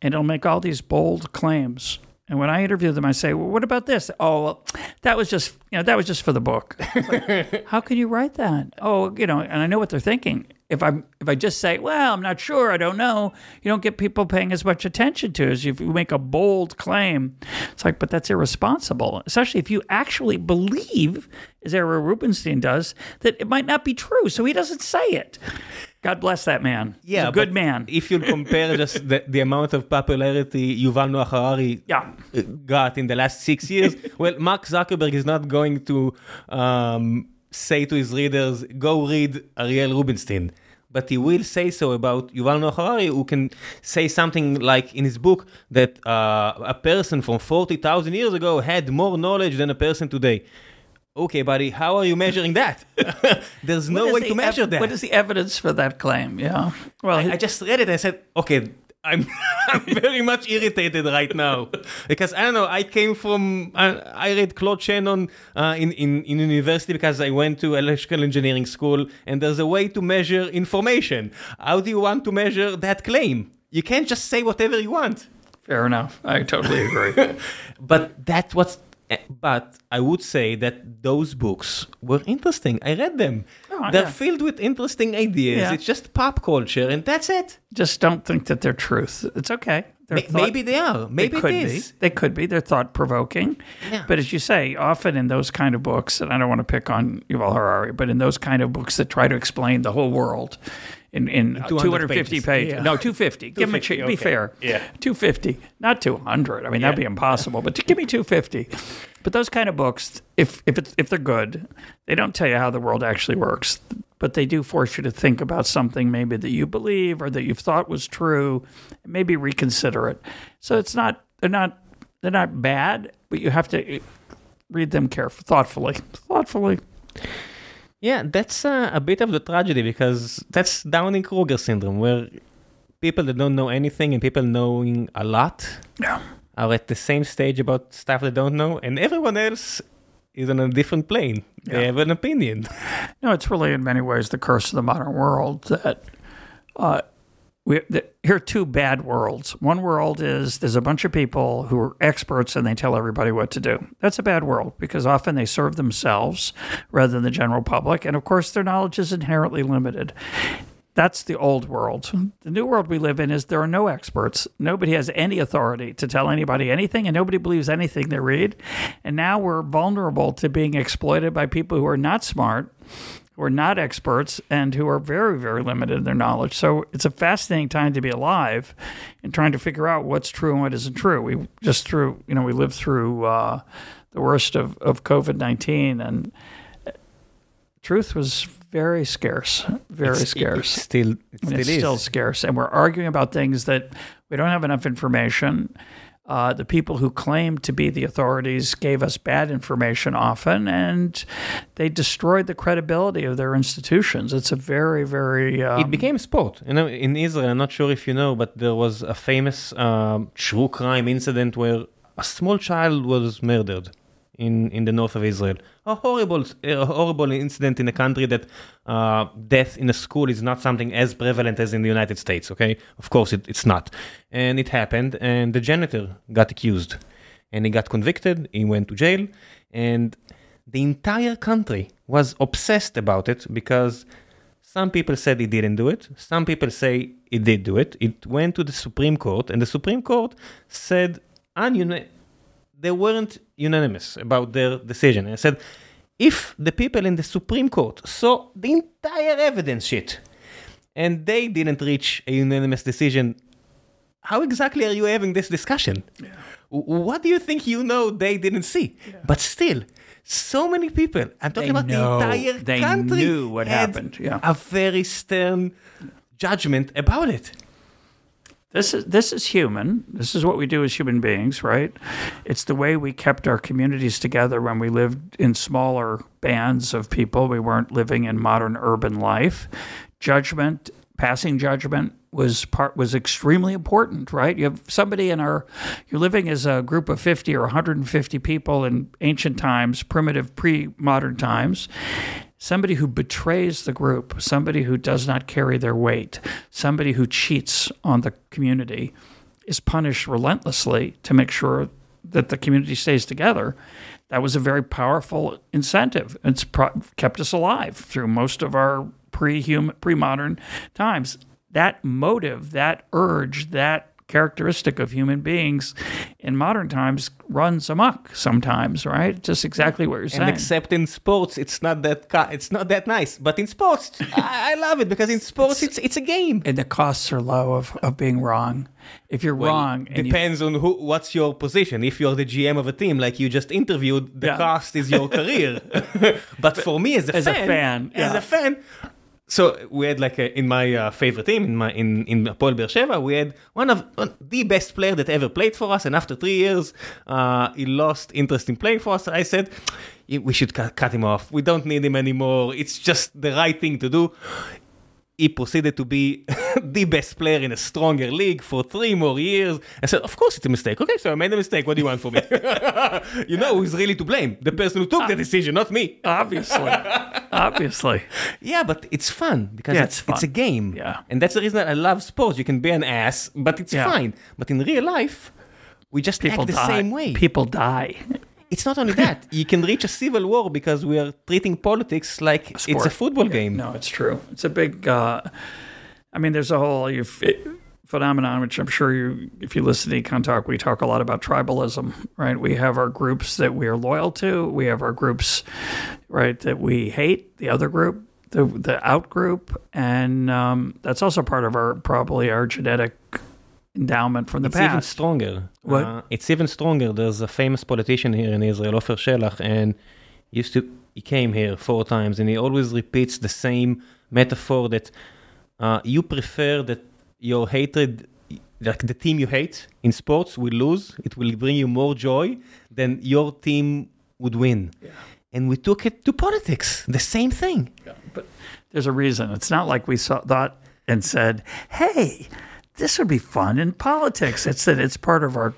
and it'll make all these bold claims. And when I interview them, I say, "Well, what about this?" Oh, well, that was just you know that was just for the book. Like, How can you write that? Oh, you know, and I know what they're thinking. If I if I just say, "Well, I'm not sure, I don't know," you don't get people paying as much attention to. As if you make a bold claim, it's like, but that's irresponsible. Especially if you actually believe, as Ariel Rubinstein does, that it might not be true, so he doesn't say it. God bless that man. He's a good man. If you compare just the, the amount of popularity Yuval Noah Harari Yeah. got in the last six years, well, Mark Zuckerberg is not going to um, say to his readers, go read Ariel Rubinstein. But he will say so about Yuval Noah Harari, who can say something like in his book that uh, a person from 40,000 years ago had more knowledge than a person today. Okay, buddy, how are you measuring that? There's no way is to measure ev- that. What is the evidence for that claim? Yeah. Well, I, I just read it and I said, okay, I'm, I'm very much irritated right now because I don't know. I came from I, I read Claude Shannon uh, in, in in university because I went to electrical engineering school, and there's a way to measure information. How do you want to measure that claim? You can't just say whatever you want. fair enough. I totally agree. But that's what's. eh, But I would say that those books were interesting. I read them. Oh, They're yeah. filled with interesting ideas. Yeah. It's just pop culture, and that's it. Just don't think that they're truth. It's okay. They're Ma- maybe they are. Maybe they could it is. be. They could be. They're thought provoking. Yeah. But as you say, often in those kind of books, and I don't want to pick on Yuval Harari, but in those kind of books that try to explain the whole world in, in, 200 250 pages. pages. Yeah. No, 250. Give ch- 250, be fair. Yeah. 250, not 200. I mean, that'd be impossible, but give me 250. But those kind of books, if if it's, if they're good, they don't tell you how the world actually works, but they do force you to think about something maybe that you believe or that you've thought was true, and maybe reconsider it. So it's not they're not they're not bad, but you have to read them carefully, thoughtfully, thoughtfully. Yeah, that's uh, a bit of the tragedy because that's Dunning Kruger syndrome, where people that don't know anything and people knowing a lot Yeah. are at the same stage about stuff they don't know, and everyone else is on a different plane. They Yeah. have an opinion. No, it's really in many ways the curse of the modern world that uh, we that, here are two bad worlds. One world is there's a bunch of people who are experts and they tell everybody what to do. That's a bad world because often they serve themselves rather than the general public, and of course their knowledge is inherently limited. That's the old world. The new world we live in is there are no experts. Nobody has any authority to tell anybody anything, and nobody believes anything they read. And now we're vulnerable to being exploited by people who are not smart, who are not experts, and who are very, very limited in their knowledge. So it's a fascinating time to be alive and trying to figure out what's true and what isn't true. We just through, you know, we lived through uh, the worst of, of COVID 19, and truth was very scarce, very It's- scarce. It still, it still it's is. still scarce. And we're arguing about things that we don't have enough information. Uh, the people who claim to be the authorities gave us bad information often, and they destroyed the credibility of their institutions. It's a very, very. Um, it became sport. You know, in Israel, I'm not sure if you know, but there was a famous um, true crime incident where a small child was murdered in, in the north of Israel. A horrible, a horrible incident in a country that uh, death in a school is not something as prevalent as in the United States. Okay, of course it, it's not, and it happened, and the janitor got accused, and he got convicted. He went to jail, and the entire country was obsessed about it because some people said he didn't do it. Some people say he did do it. It went to the Supreme Court, and the Supreme Court said they weren't unanimous about their decision. And said if the people in the Supreme Court saw the entire evidence sheet and they didn't reach a unanimous decision, how exactly are you having this discussion? W- What do you think you know they didn't see? But still, so many people, I'm talking They about know- the entire they country, knew what had happened, yeah. a very stern judgment about it. This is this is human. This is what we do as human beings, right? It's the way we kept our communities together when we lived in smaller bands of people. We weren't living in modern urban life. Judgment, passing judgment was part was extremely important, right? You have somebody in our you're living as a group of 50 or 150 people in ancient times, primitive pre-modern times somebody who betrays the group, somebody who does not carry their weight, somebody who cheats on the community is punished relentlessly to make sure that the community stays together. That was a very powerful incentive. It's pro- kept us alive through most of our pre-human, pre-modern times. That motive, that urge, that characteristic of human beings in modern times runs amok sometimes, right? Just exactly what you're saying. And except in sports, it's not that it's not that nice. But in sports, I, I love it because in sports, it's it's a game. and the costs are low of, of being wrong. If you're wrong, and you, Depends on who, what's your position. If you're the GM of a team, like you just interviewed, the Yeah. cost is your career. but for me, as a As a fan, fan, as a fan, so we had like a, in my uh, favorite team in my in in Hapoel Beersheva we had one of one, the best player that ever played for us, and after three years, uh, he lost interest in playing for us. I said. We should cut, cut him off. We don't need him anymore. It's just the right thing to do he proceeded to be the best player in a stronger league for three more years. I said, Of course it's a mistake. Okay, so I made a mistake. What do you want from me? you know who's really to blame? The person who took the ah. decision, not me. obviously, obviously, Yeah, but it's fun because Yeah, it's, it's fun. it's a game. Yeah. And that's the reason that I love sports. You can be an ass, but it's Yeah. fine. But in real life, we just people act the die. same way. People die. It's not only that. you can reach a civil war because we are treating politics like it's a football game. No, it's true. It's a big. Uh, I mean, there's a whole you phenomenon, which I'm sure you, if you listen to EconTalk, we talk a lot about tribalism, right? We have our groups that we are loyal to. We have our groups, right, that we hate. The other group, the the out group, and um, that's also part of our probably our genetic endowment from the It's even stronger. What? Uh, it's even stronger. There's a famous politician here in Israel, Ofer Shelach, and he used to he came here four times, and he always repeats the same metaphor that uh, you prefer that your hatred, like the team you hate in sports, will lose. It will bring you more joy than your team would win. And we took it to politics. The same thing. but there's a reason. It's not like we saw, thought and said, "Hey, this would be fun in politics." It's that it's part of our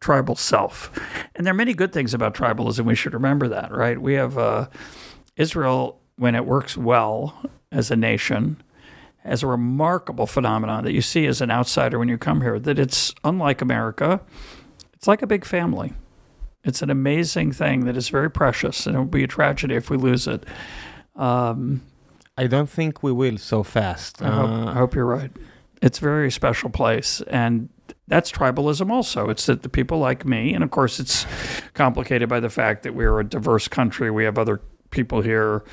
tribal self, and there are many good things about tribalism. We should remember that, right? We have uh, Israel when it works well as a nation. as a remarkable phenomenon that you see as an outsider when you come here. That it's unlike America. It's like a big family. It's an amazing thing that is very precious, and it would be a tragedy if we lose it. Um, I don't think we will so fast. I hope, Uh, I hope you're right. It's a very special place, and that's tribalism. Also, it's that the people like me, and of course, it's complicated by the fact that we're a diverse country. We have other people here,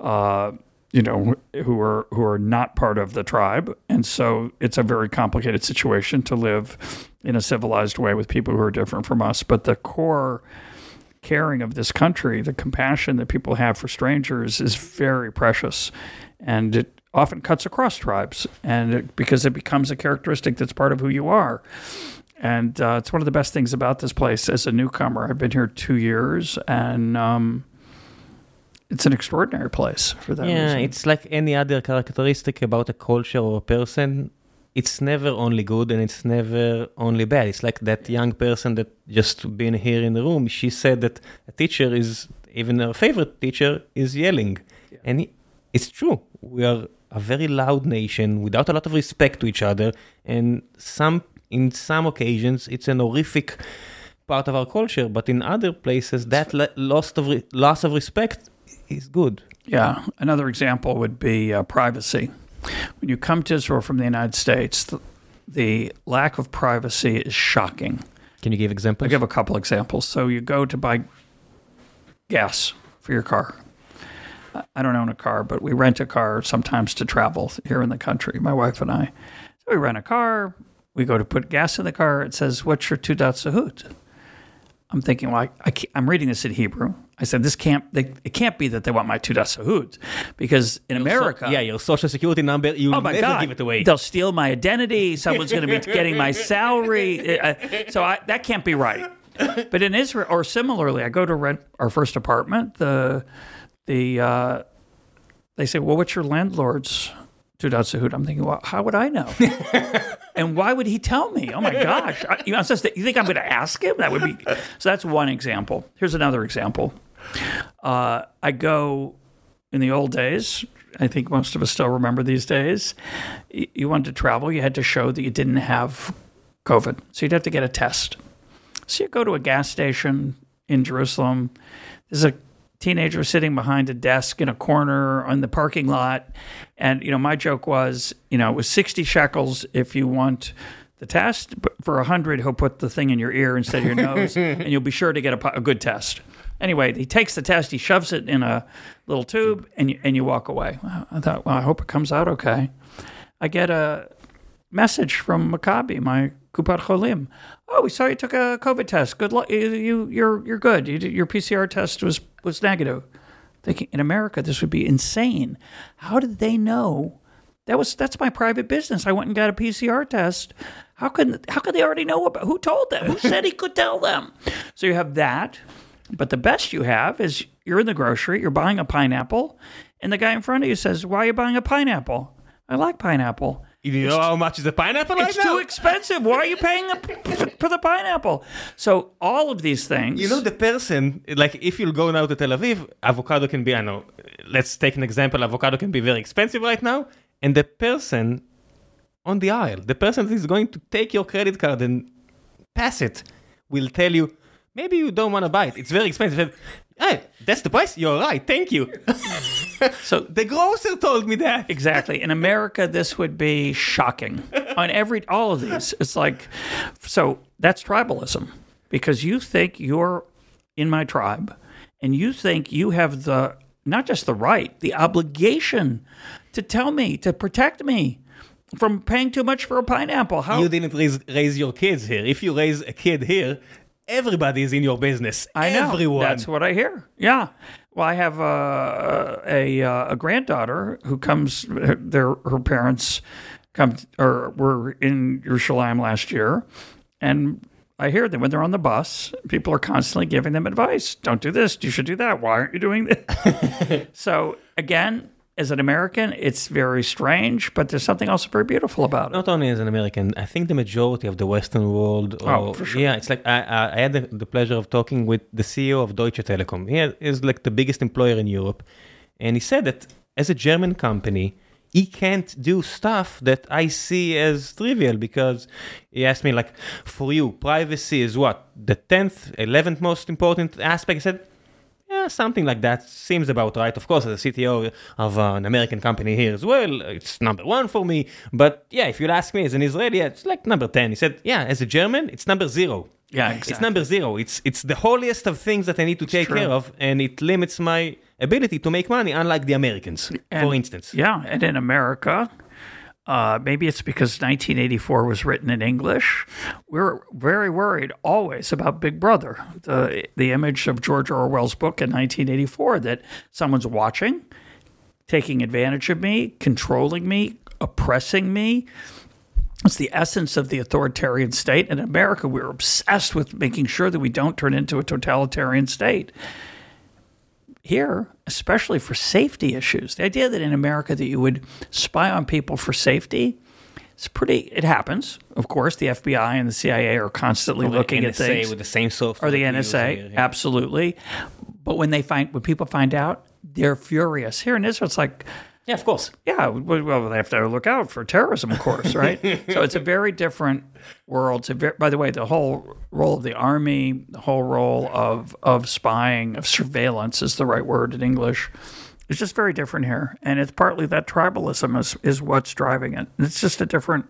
uh, you know, who are who are not part of the tribe, and so it's a very complicated situation to live in a civilized way with people who are different from us. But the core caring of this country, the compassion that people have for strangers is very precious. And it often cuts across tribes and it, because it becomes a characteristic that's part of who you are. And uh, it's one of the best things about this place as a newcomer. I've been here two years and um, it's an extraordinary place for that Yeah, reason. it's like any other characteristic about a culture or a person. It's never only good and it's never only bad. It's like that young person that just been here in the room. She said that a teacher is, even her favorite teacher is yelling. And he- it's true. We are a very loud nation without a lot of respect to each other. And some, in some occasions, it's an horrific part of our culture. But in other places, that loss of, re- loss of respect is good. Yeah. Another example would be uh, privacy. When you come to Israel from the United States, the, the lack of privacy is shocking. Can you give examples? I'll give a couple examples. So you go to buy gas for your car. I- don't own a car, but we rent a car sometimes to travel here in the country, my wife and I. So we rent a car. We go to put gas in the car. It says, "What's your Teudat Zehut?" I'm thinking, well, I, I'm reading this in Hebrew. I said, "This can't. They, it can't be that they want my Teudat Zehut, because in America, yeah, your social security number, you Oh my God! give it away. They'll steal my identity. Someone's going to be getting my salary. So I, that can't be right. But in Israel, or similarly, I go to rent our first apartment. The the uh, they say, "Well, what's your landlord's Teudat Zehut?" I'm thinking, well, how would I know? and why would he tell me? Oh my gosh! I, you know, just you think I'm going to ask him? That would be. So that's one example. Here's another example. Uh, I go in the old days. I think most of us still remember these days. y- You wanted to travel, you had to show that you didn't have COVID, so you'd have to get a test. So you go to a gas station in Jerusalem. There's a teenager sitting behind a desk in a corner on the parking lot, and you know my joke was, you know, it was sixty shekels if you want the test, but for a hundred he'll put the thing in your ear instead of your nose, and you'll be sure to get a, a good test. Anyway, he takes the test, he shoves it in a little tube, and you, and you walk away. I thought, well, I hope it comes out okay. I get a message from Maccabi, my Kupat Cholim. Oh, we saw you took a COVID test. Good luck. You, you you're you're good. You your PCR test was was negative. Thinking in America this would be insane. How did they know? That was that's my private business. I went and got a PCR test. How could how could they already know about? Who told them? Who said he could tell them? So you have that. But the best you have is you're in the grocery, you're buying a pineapple, and the guy in front of you says, "Why are you buying a pineapple?" I like pineapple. You know how much is a pineapple right It's now? too expensive. Why are you paying a, for the pineapple? So all of these things. You know, the person, like if you'll go now to Tel Aviv, avocado can be, I know, let's take an example, avocado can be very expensive right now. And the person on the aisle, the person that is going to take your credit card and pass it, will tell you, maybe you don't want to buy it. It's very expensive. Hey, that's the price. You're right. Thank you. So the grocer told me that. Exactly. In America, this would be shocking. On every all of these, it's like so that's tribalism because you think you're in my tribe, and you think you have the not just the right, the obligation to tell me to protect me from paying too much for a pineapple. How You didn't raise, raise your kids here. If you raise a kid here, everybody is in your business. I know. Everyone. That's what I hear. Yeah. Well, I have uh, a uh, a granddaughter who comes. Their her parents come or were in Jerusalem last year, and I hear them when they're on the bus. People are constantly giving them advice. Don't do this. You should do that. Why aren't you doing this? so again, as an American, it's very strange, but there's something also very beautiful about it. Not only as an American, I think the majority of the Western world. Oh, or, Oh, for sure. Yeah, it's like I, I had the, the pleasure of talking with the CEO of Deutsche Telekom. He is like the biggest employer in Europe, and he said that as a German company, he can't do stuff that I see as trivial because he asked me like, for you, privacy is what the tenth, eleventh most important aspect. I said. Yeah, something like that seems about right. Of course, as a CTO of an American company here as well, it's number one for me. But yeah, if you'll ask me as an Israeli, it's like number 10. He said, yeah, as a German, it's number zero. Yeah, exactly. It's number zero. It's, it's the holiest of things that I need to take true. care of, and it limits my ability to make money, unlike the Americans, for instance. Yeah, and in America, uh, maybe it's because 1984 was written in English. We're very worried always about Big Brother, the the image of George Orwell's book in 1984 that someone's watching, taking advantage of me, controlling me, oppressing me. It's the essence of the authoritarian state. In America, we're obsessed with making sure that we don't turn into a totalitarian state here, especially for safety issues. The idea that in America that you would spy on people for safety, it's pretty. It happens, of course. The FBI and the CIA are constantly looking at NSA things, with the same software. or the that we use NSA, yeah. absolutely. But when they find, when people find out, they're furious. Here in Israel, it's like, Yeah, of course. yeah, well, well, they have to look out for terrorism, of course, right? so it's a very different world. It's a very, by the way, the whole role of the army, the whole role of of spying, of surveillance is the right word in English. It's just very different here, and it's partly that tribalism is is what's driving it. It's just a different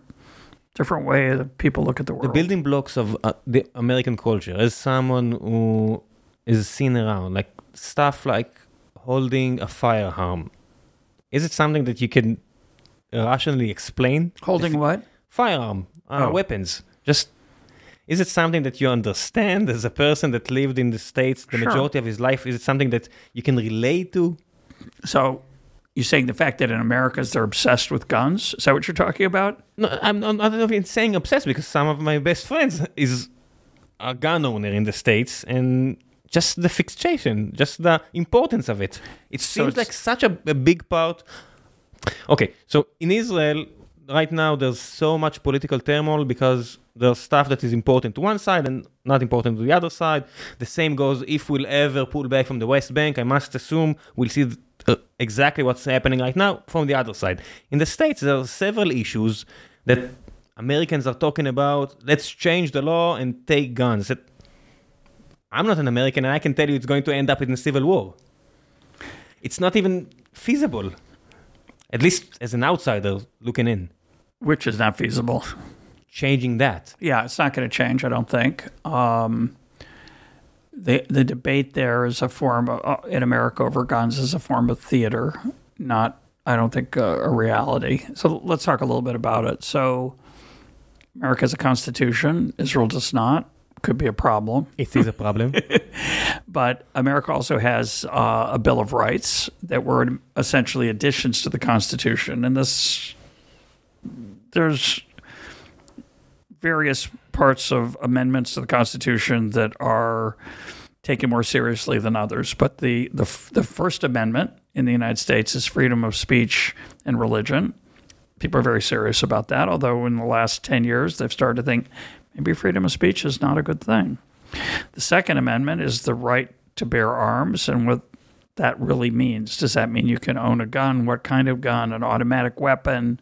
different way that people look at the world. The building blocks of uh, the American culture as someone who is seen around, like stuff like holding a firearm. Is it something that you can rationally explain? Holding what? Firearm, uh, Oh. weapons. Just is it something that you understand as a person that lived in the states the Sure. majority of his life? Is it something that you can relate to? So you're saying the fact that in America they're obsessed with guns? Is that what you're talking about? No, I'm not, I'm not even saying obsessed because some of my best friends is a gun owner in the states and just the fixation, just the importance of it. It seems like such a, a big part. Okay, so in Israel right now there's so much political turmoil because there's stuff that is important to one side and not important to the other side. The same goes if we'll ever pull back from the West Bank. I must assume we'll see th- uh, exactly what's happening right now from the other side. In the States, there are several issues that Americans are talking about. Let's change the law and take guns. I'm not an American, and I can tell you it's going to end up in a civil war. It's not even feasible, at least as an outsider looking in. Which is not feasible. Changing that. Yeah, it's not going to change. I don't think. Um, the the debate there is a form of, uh, in America over guns is a form of theater, not I don't think uh, a reality. So let's talk a little bit about it. So America has a constitution. Israel does not. Could be a problem. It is a problem. But America also has uh, a Bill of Rights that were essentially additions to the Constitution. And this, there's various parts of amendments to the Constitution that are taken more seriously than others. But the, the, the First Amendment in the United States is freedom of speech and religion. People are very serious about that, although in the last 10 years they've started to think maybe freedom of speech is not a good thing. The Second Amendment is the right to bear arms and what that really means. Does that mean you can own a gun? What kind of gun? An automatic weapon?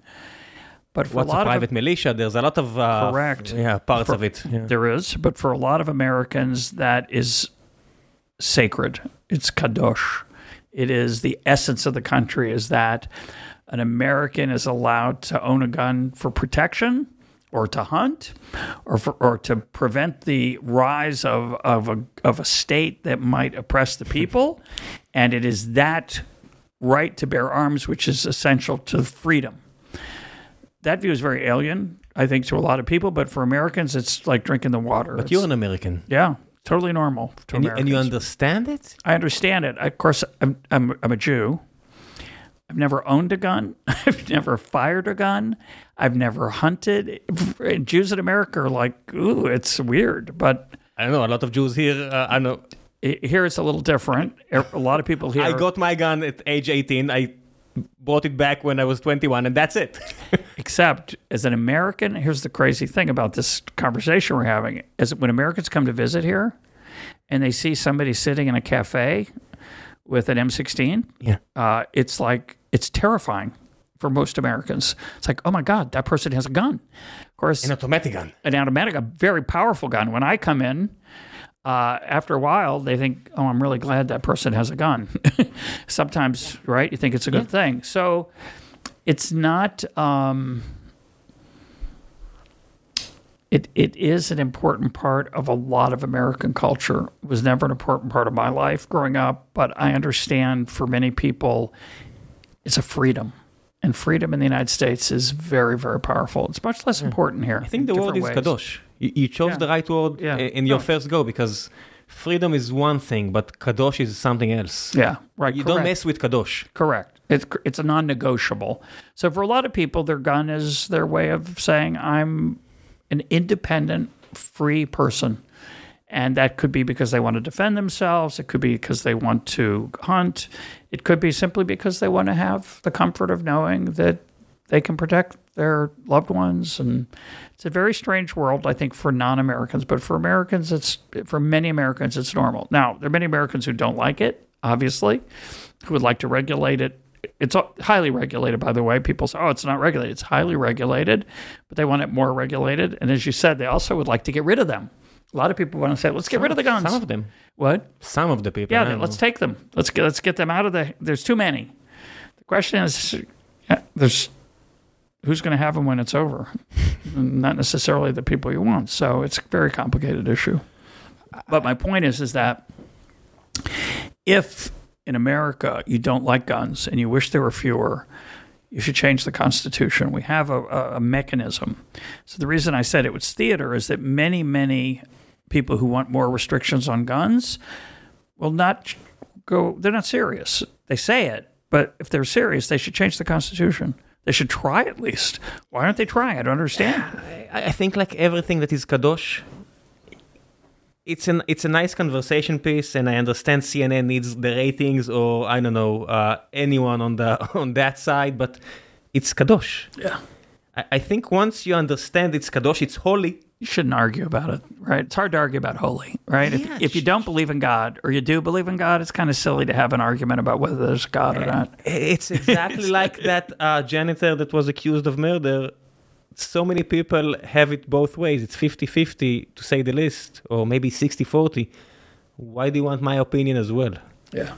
But for What's a a lot of private militia? There's a lot of uh, Correct. Yeah, parts For- of it. Yeah. There is, but for a lot of Americans, that is sacred. It's kadosh. It is the essence of the country. Is that an American is allowed to own a gun for protection, or to hunt, or for, or to prevent the rise of of a of a state that might oppress the people, and it is that right to bear arms which is essential to freedom that view is very alien, I think, to a lot of people. But for Americans, it's like drinking the water. But It's- you're an American. yeah, totally normal to And you, Americans. and you understand it? I understand it. Of course, I'm, I'm, I'm a Jew. I've never owned a gun. I've never fired a gun. I've never hunted. Jews in America are like, ooh, it's weird. But I don't know. A lot of Jews here. Uh, I know. here it's a little different. A lot of people here. I got my gun at age 18. I bought it back when I was 21, and that's it. Except as an American, here's the crazy thing about this conversation we're having is when Americans come to visit here and they see somebody sitting in a cafe with an M16, yeah. uh, it's like it's terrifying for most Americans. It's like, oh my God, that person has a gun. Of course, An automatic gun. an automatic, a very powerful gun. When I come in, uh, after a while, they think, "Oh, I'm really glad that person has a gun." Sometimes, right? You think it's a good thing. So, it's not. Um, it it is an important part of a lot of American culture. It was never an important part of my life growing up, but I understand for many people, it's a freedom. And freedom in the United States is very, very powerful. It's much less hmm. important here. I think the word is kadosh. You, you chose Yeah. the right word Yeah. in your No. first go because freedom is one thing, but kadosh is something else. Yeah, right. You correct. don't mess with kadosh. Correct. It's it's a non-negotiable. So for a lot of people, their gun is their way of saying I'm an independent, free person, and that could be because they want to defend themselves. It could be because they want to hunt. It could be simply because they want to have the comfort of knowing that they can protect their loved ones. And it's a very strange world i think for non-americans. But for americans it's for many americans it's normal. Now there are many americans who don't like it obviously who would like to regulate it. It's highly regulated by the way. People say oh it's not regulated. It's highly regulated but they want it more regulated. And as you said they also would like to get rid of them a lot of people want to say let's get rid of the guns Some of them. what Some of the people. yeah, then let's take them. Let's get let's get them out of the. There's too many. The question is, there's who's going to have them when it's over? Not necessarily the people you want. So it's a very complicated issue. But my point is, is that if in America you don't like guns and you wish there were fewer, you should change the Constitution. We have a, a mechanism. So the reason I said it was theater is that many, many people who want more restrictions on guns will not go, they're not serious. They say it, but if they're serious, they should change the Constitution. They should try at least. Why aren't they trying? I don't understand. I, I think like everything that is kadosh, it's an it's a nice conversation piece, and I understand CNN needs the ratings, or I don't know uh, anyone on the on that side, but it's kadosh. Yeah. I, I think once you understand it's kadosh, it's holy. You shouldn't argue about it, right? It's hard to argue about holy, right? Yeah, if, if you don't believe in God or you do believe in God, it's kind of silly to have an argument about whether there's God or not. It's exactly like that uh, janitor that was accused of murder. So many people have it both ways. It's 50 50 to say the least, or maybe 60 40. Why do you want my opinion as well? Yeah.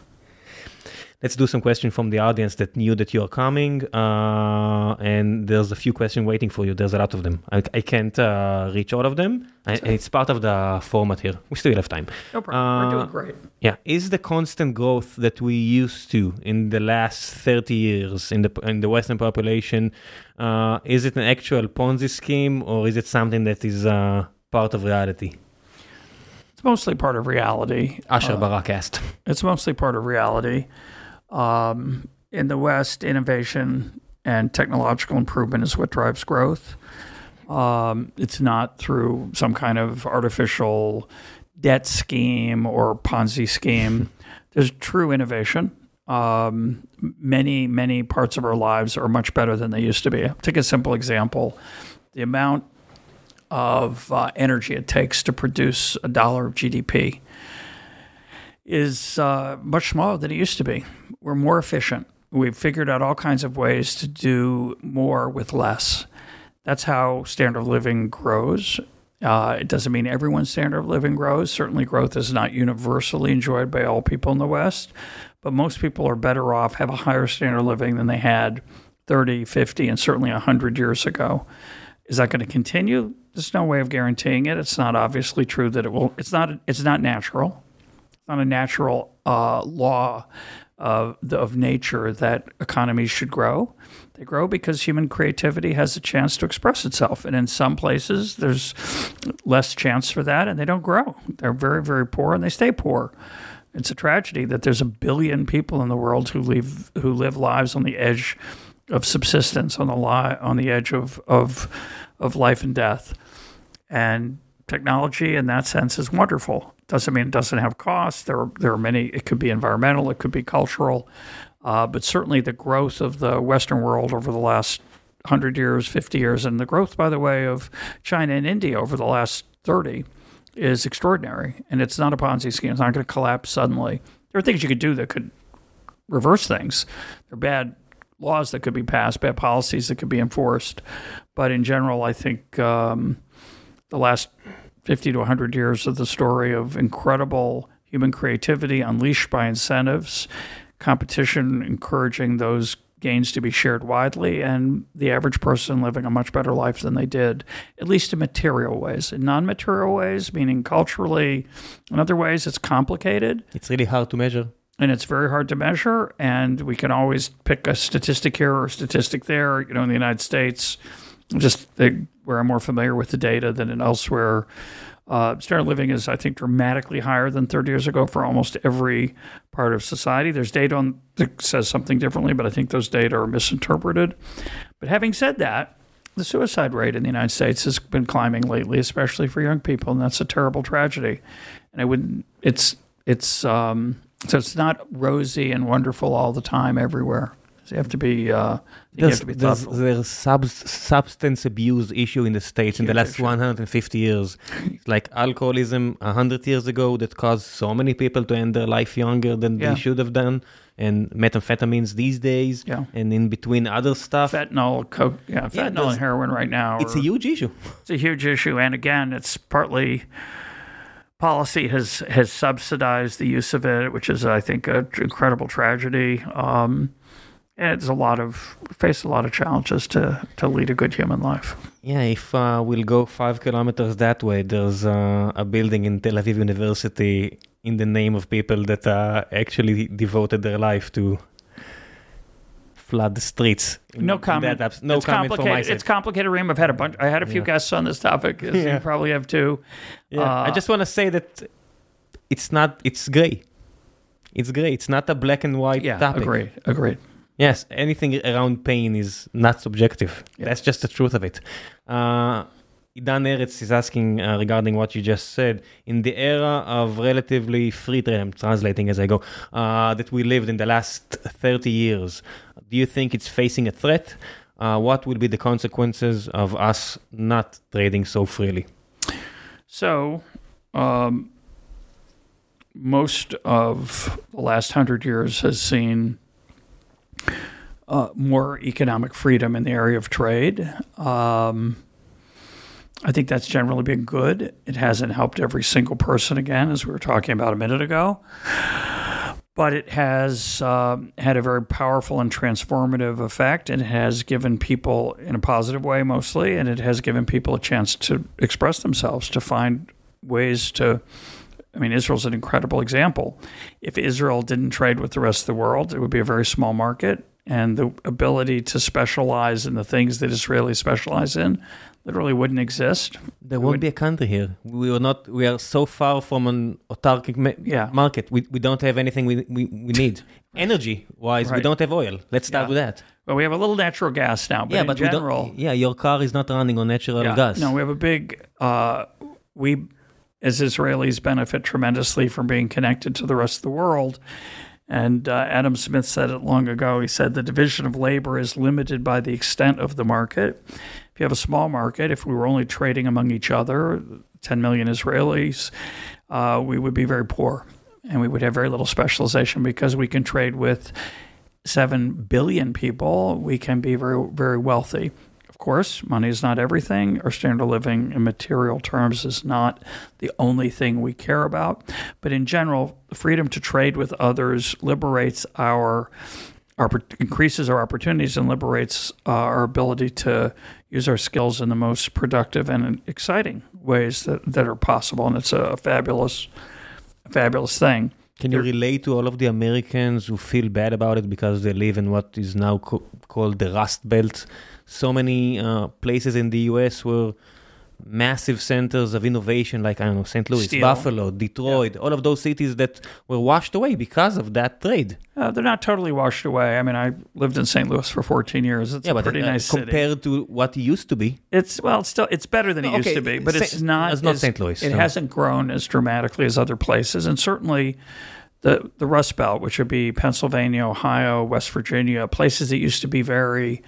Let's do some questions from the audience that knew that you are coming. Uh, and there's a few questions waiting for you. There's a lot of them. I, I can't uh, reach all of them. And it's part of the format here. We still have time. No problem. We're Uh, doing great. Yeah, is the constant growth that we used to in the last 30 years in the in the Western population, uh, is it an actual Ponzi scheme or is it something that is uh, part of reality? It's mostly part of reality. Asher Uh, Barak asked. It's mostly part of reality. Um, in the West, innovation and technological improvement is what drives growth. Um, it's not through some kind of artificial debt scheme or Ponzi scheme. There's true innovation. Um, many, many parts of our lives are much better than they used to be. Take a simple example the amount of uh, energy it takes to produce a dollar of GDP is uh, much smaller than it used to be. We're more efficient. We've figured out all kinds of ways to do more with less. That's how standard of living grows. Uh, it doesn't mean everyone's standard of living grows. Certainly, growth is not universally enjoyed by all people in the West, but most people are better off, have a higher standard of living than they had 30, 50, and certainly 100 years ago. Is that going to continue? There's no way of guaranteeing it. It's not obviously true that it will. It's not. It's not natural. It's not a natural uh, law of the, of nature that economies should grow. They grow because human creativity has a chance to express itself, and in some places there's less chance for that, and they don't grow. They're very very poor, and they stay poor. It's a tragedy that there's a billion people in the world who live who live lives on the edge of subsistence on the li- on the edge of of of life and death. And technology in that sense is wonderful. Doesn't mean it doesn't have costs. There are, there are many. It could be environmental. It could be cultural. Uh, but certainly the growth of the Western world over the last 100 years, 50 years, and the growth, by the way, of China and India over the last 30 is extraordinary. And it's not a Ponzi scheme. It's not going to collapse suddenly. There are things you could do that could reverse things. There are bad laws that could be passed, bad policies that could be enforced. But in general, I think um, the last 50 to 100 years of the story of incredible human creativity unleashed by incentives, competition encouraging those gains to be shared widely, and the average person living a much better life than they did, at least in material ways. In non material ways, meaning culturally, in other ways, it's complicated. It's really hard to measure and it's very hard to measure. And we can always pick a statistic here or a statistic there. You know, in the United States, just the, where I'm more familiar with the data than in elsewhere. Uh, standard living is, I think, dramatically higher than 30 years ago for almost every part of society. There's data on that says something differently, but I think those data are misinterpreted. But having said that, the suicide rate in the United States has been climbing lately, especially for young people, and that's a terrible tragedy. And I would, it's, it's, um, so it's not rosy and wonderful all the time everywhere. So you have to be. Uh, there's, have to be there's, there's sub, substance abuse issue in the states in the last 150 years. like alcoholism 100 years ago that caused so many people to end their life younger than Yeah. they should have done, and methamphetamines these days, Yeah. and in between other stuff. Fentanyl, coke, yeah, Yeah, fentanyl there's- and heroin right now. it's are- a huge issue. it's a huge issue, and again, it's partly policy has has subsidized the use of it, which is, I think, an incredible tragedy. Um, it's a lot of face a lot of challenges to to lead a good human life. Yeah, if uh, we'll go five kilometers that way, there's uh, a building in Tel Aviv University in the name of people that uh, actually devoted their life to flood the streets. No comment. that no it's comment complicated. It's complicated, Reem. I've had a bunch. I had a few Yeah. guests on this topic. As Yeah. You probably have too. Yeah, I Uh, just want to say that it's not. It's gray. It's gray. It's not a black and white Yeah, topic. agreed. Agreed. Yes, anything around pain is not subjective. Yeah. That's just the truth of it. Uh, Idan Eretz is asking uh, regarding what you just said. In the era of relatively free trade, I'm translating as I go, uh, that we lived in the last 30 years, do you think it's facing a threat? Uh, what will be the consequences of us not trading so freely? So, um, most of the last hundred years has seen uh, more economic freedom in the area of trade. Um, I think that's generally been good. It hasn't helped every single person, again, as we were talking about a minute ago. But it has um, had a very powerful and transformative effect. and It has given people, in a positive way mostly, and it has given people a chance to express themselves, to find ways to. I mean, Israel's an incredible example. If Israel didn't trade with the rest of the world, it would be a very small market. And the ability to specialize in the things that Israelis specialize in literally wouldn't exist. There won't be a country here. We are not. We are so far from an autarkic ma- Yeah. market. We, we don't have anything we, we, we need. Energy wise, we don't have oil. Let's start Yeah. with that. Well, we have a little natural gas now, but yeah, in but general, we don't. Yeah, your car is not running on natural Yeah. gas. No, we have a big. Uh, we, as Israelis, benefit tremendously from being connected to the rest of the world. And uh, Adam Smith said it long ago. He said the division of labor is limited by the extent of the market. If you have a small market, if we were only trading among each other, 10 million Israelis, uh, we would be very poor and we would have very little specialization because we can trade with seven billion people, we can be very very wealthy. Of course, money is not everything. Our standard of living in material terms is not the only thing we care about. But in general, freedom to trade with others liberates our our, increases our opportunities and liberates uh, our ability to use our skills in the most productive and exciting ways that, that are possible. And it's a fabulous, fabulous thing. Can you relate to all of the Americans who feel bad about it because they live in what is now co- called the Rust Belt? So many uh, places in the US were massive centers of innovation like I don't know St. Louis, Steel. Buffalo, Detroit, all of those cities that were washed away because of that trade. Uh, they're not totally washed away. I mean, I lived in St. Louis for 14 years. It's yeah, a but pretty uh, nice city. compared to what it used to be. It's well, it's still it's better than it Okay, used to be, but it's not. it's not St. Louis, It no. hasn't grown as dramatically as other places, and certainly the the Rust Belt, which would be Pennsylvania, Ohio, West Virginia, places that used to be very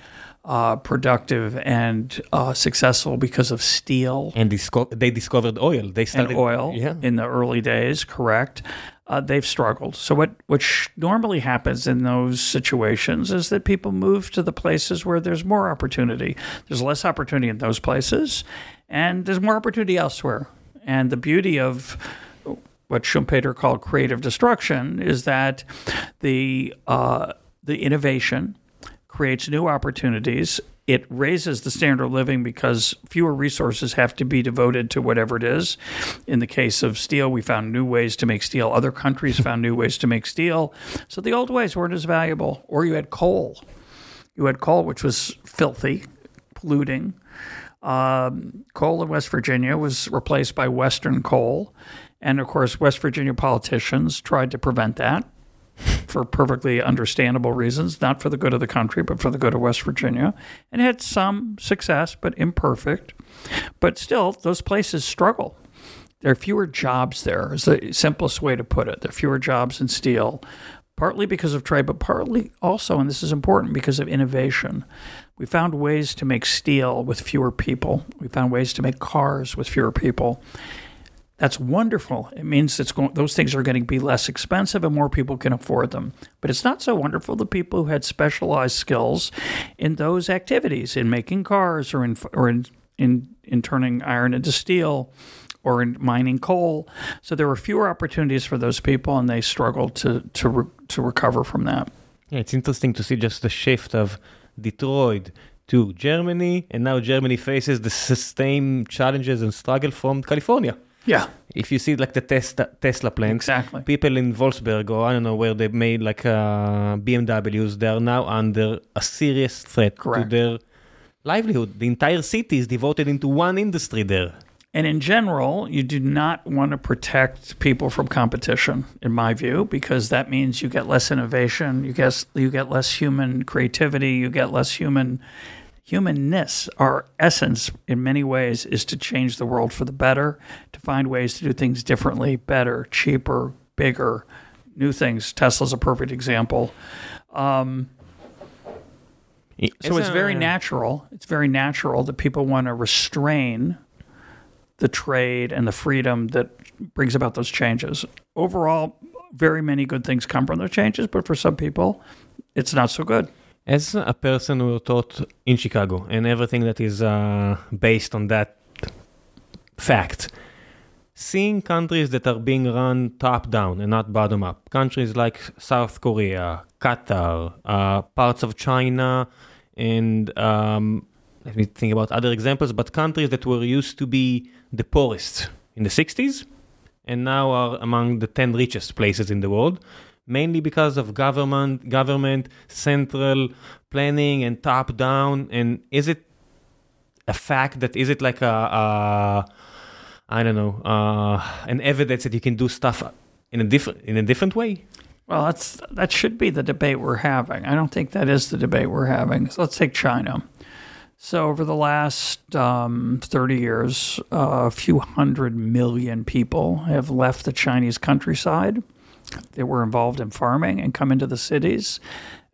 uh, productive and uh, successful because of steel And disco- they discovered oil. They and oil Yeah. in the early days, correct? Uh, they've struggled. So what what sh- normally happens in those situations is that people move to the places where there's more opportunity. There's less opportunity in those places, and there's more opportunity elsewhere. And the beauty of what Schumpeter called creative destruction is that the uh, the innovation creates new opportunities. It raises the standard of living because fewer resources have to be devoted to whatever it is. In the case of steel, we found new ways to make steel. Other countries found new ways to make steel. So the old ways weren't as valuable. Or you had coal. You had coal, which was filthy, polluting. Um, coal in West Virginia was replaced by Western coal. And of course, West Virginia politicians tried to prevent that for perfectly understandable reasons, not for the good of the country, but for the good of West Virginia, and had some success, but imperfect. But still, those places struggle. There are fewer jobs there, is the simplest way to put it. There are fewer jobs in steel, partly because of trade, but partly also, and this is important, because of innovation. We found ways to make steel with fewer people. We found ways to make cars with fewer people. That's wonderful. It means it's going, those things are going to be less expensive and more people can afford them. But it's not so wonderful the people who had specialized skills in those activities, in making cars or in or in in, in turning iron into steel or in mining coal. So there were fewer opportunities for those people, and they struggled to to re, to recover from that. Yeah, it's interesting to see just the shift of Detroit to Germany, and now Germany faces the same challenges and struggle from California. Yeah, If you see like the Tesla, Tesla plants, exactly. people in Wolfsburg or I don't know where they made like uh, BMWs, they are now under a serious threat Correct. to their livelihood. The entire city is devoted into one industry there. And in general, you do not want to protect people from competition, in my view, because that means you get less innovation, you get you get less human creativity, you get less human humanness. Our essence, in many ways, is to change the world for the better, to find ways to do things differently, better, cheaper, bigger, new things. Tesla's a perfect example. Um, so it's very natural. It's very natural that people want to restrain the trade and the freedom that brings about those changes. Overall, very many good things come from those changes, but for some people, it's not so good. As a person who taught in Chicago and everything that is uh, based on that fact, seeing countries that are being run top down and not bottom up, countries like South Korea, Qatar, uh, parts of China, and um, let me think about other examples, but countries that were used to be the poorest in the 60s and now are among the 10 richest places in the world mainly because of government government central planning and top down and is it a fact that is it like a, a i don't know uh, an evidence that you can do stuff in a different in a different way Well, that's that should be the debate we're having. I don't think that is the debate we're having. So let's take China. So over the last um, 30 years, uh, a few hundred million people have left the Chinese countryside. They were involved in farming and come into the cities.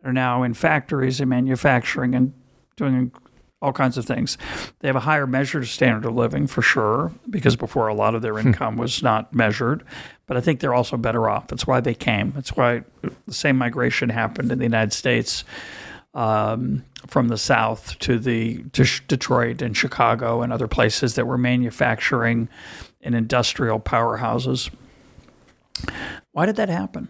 Are now in factories and manufacturing and doing all kinds of things. They have a higher measured standard of living for sure, because before a lot of their income was not measured. But I think they're also better off. That's why they came. That's why the same migration happened in the United States um, from the South to the to Sh- Detroit and Chicago and other places that were manufacturing and industrial powerhouses. Why did that happen?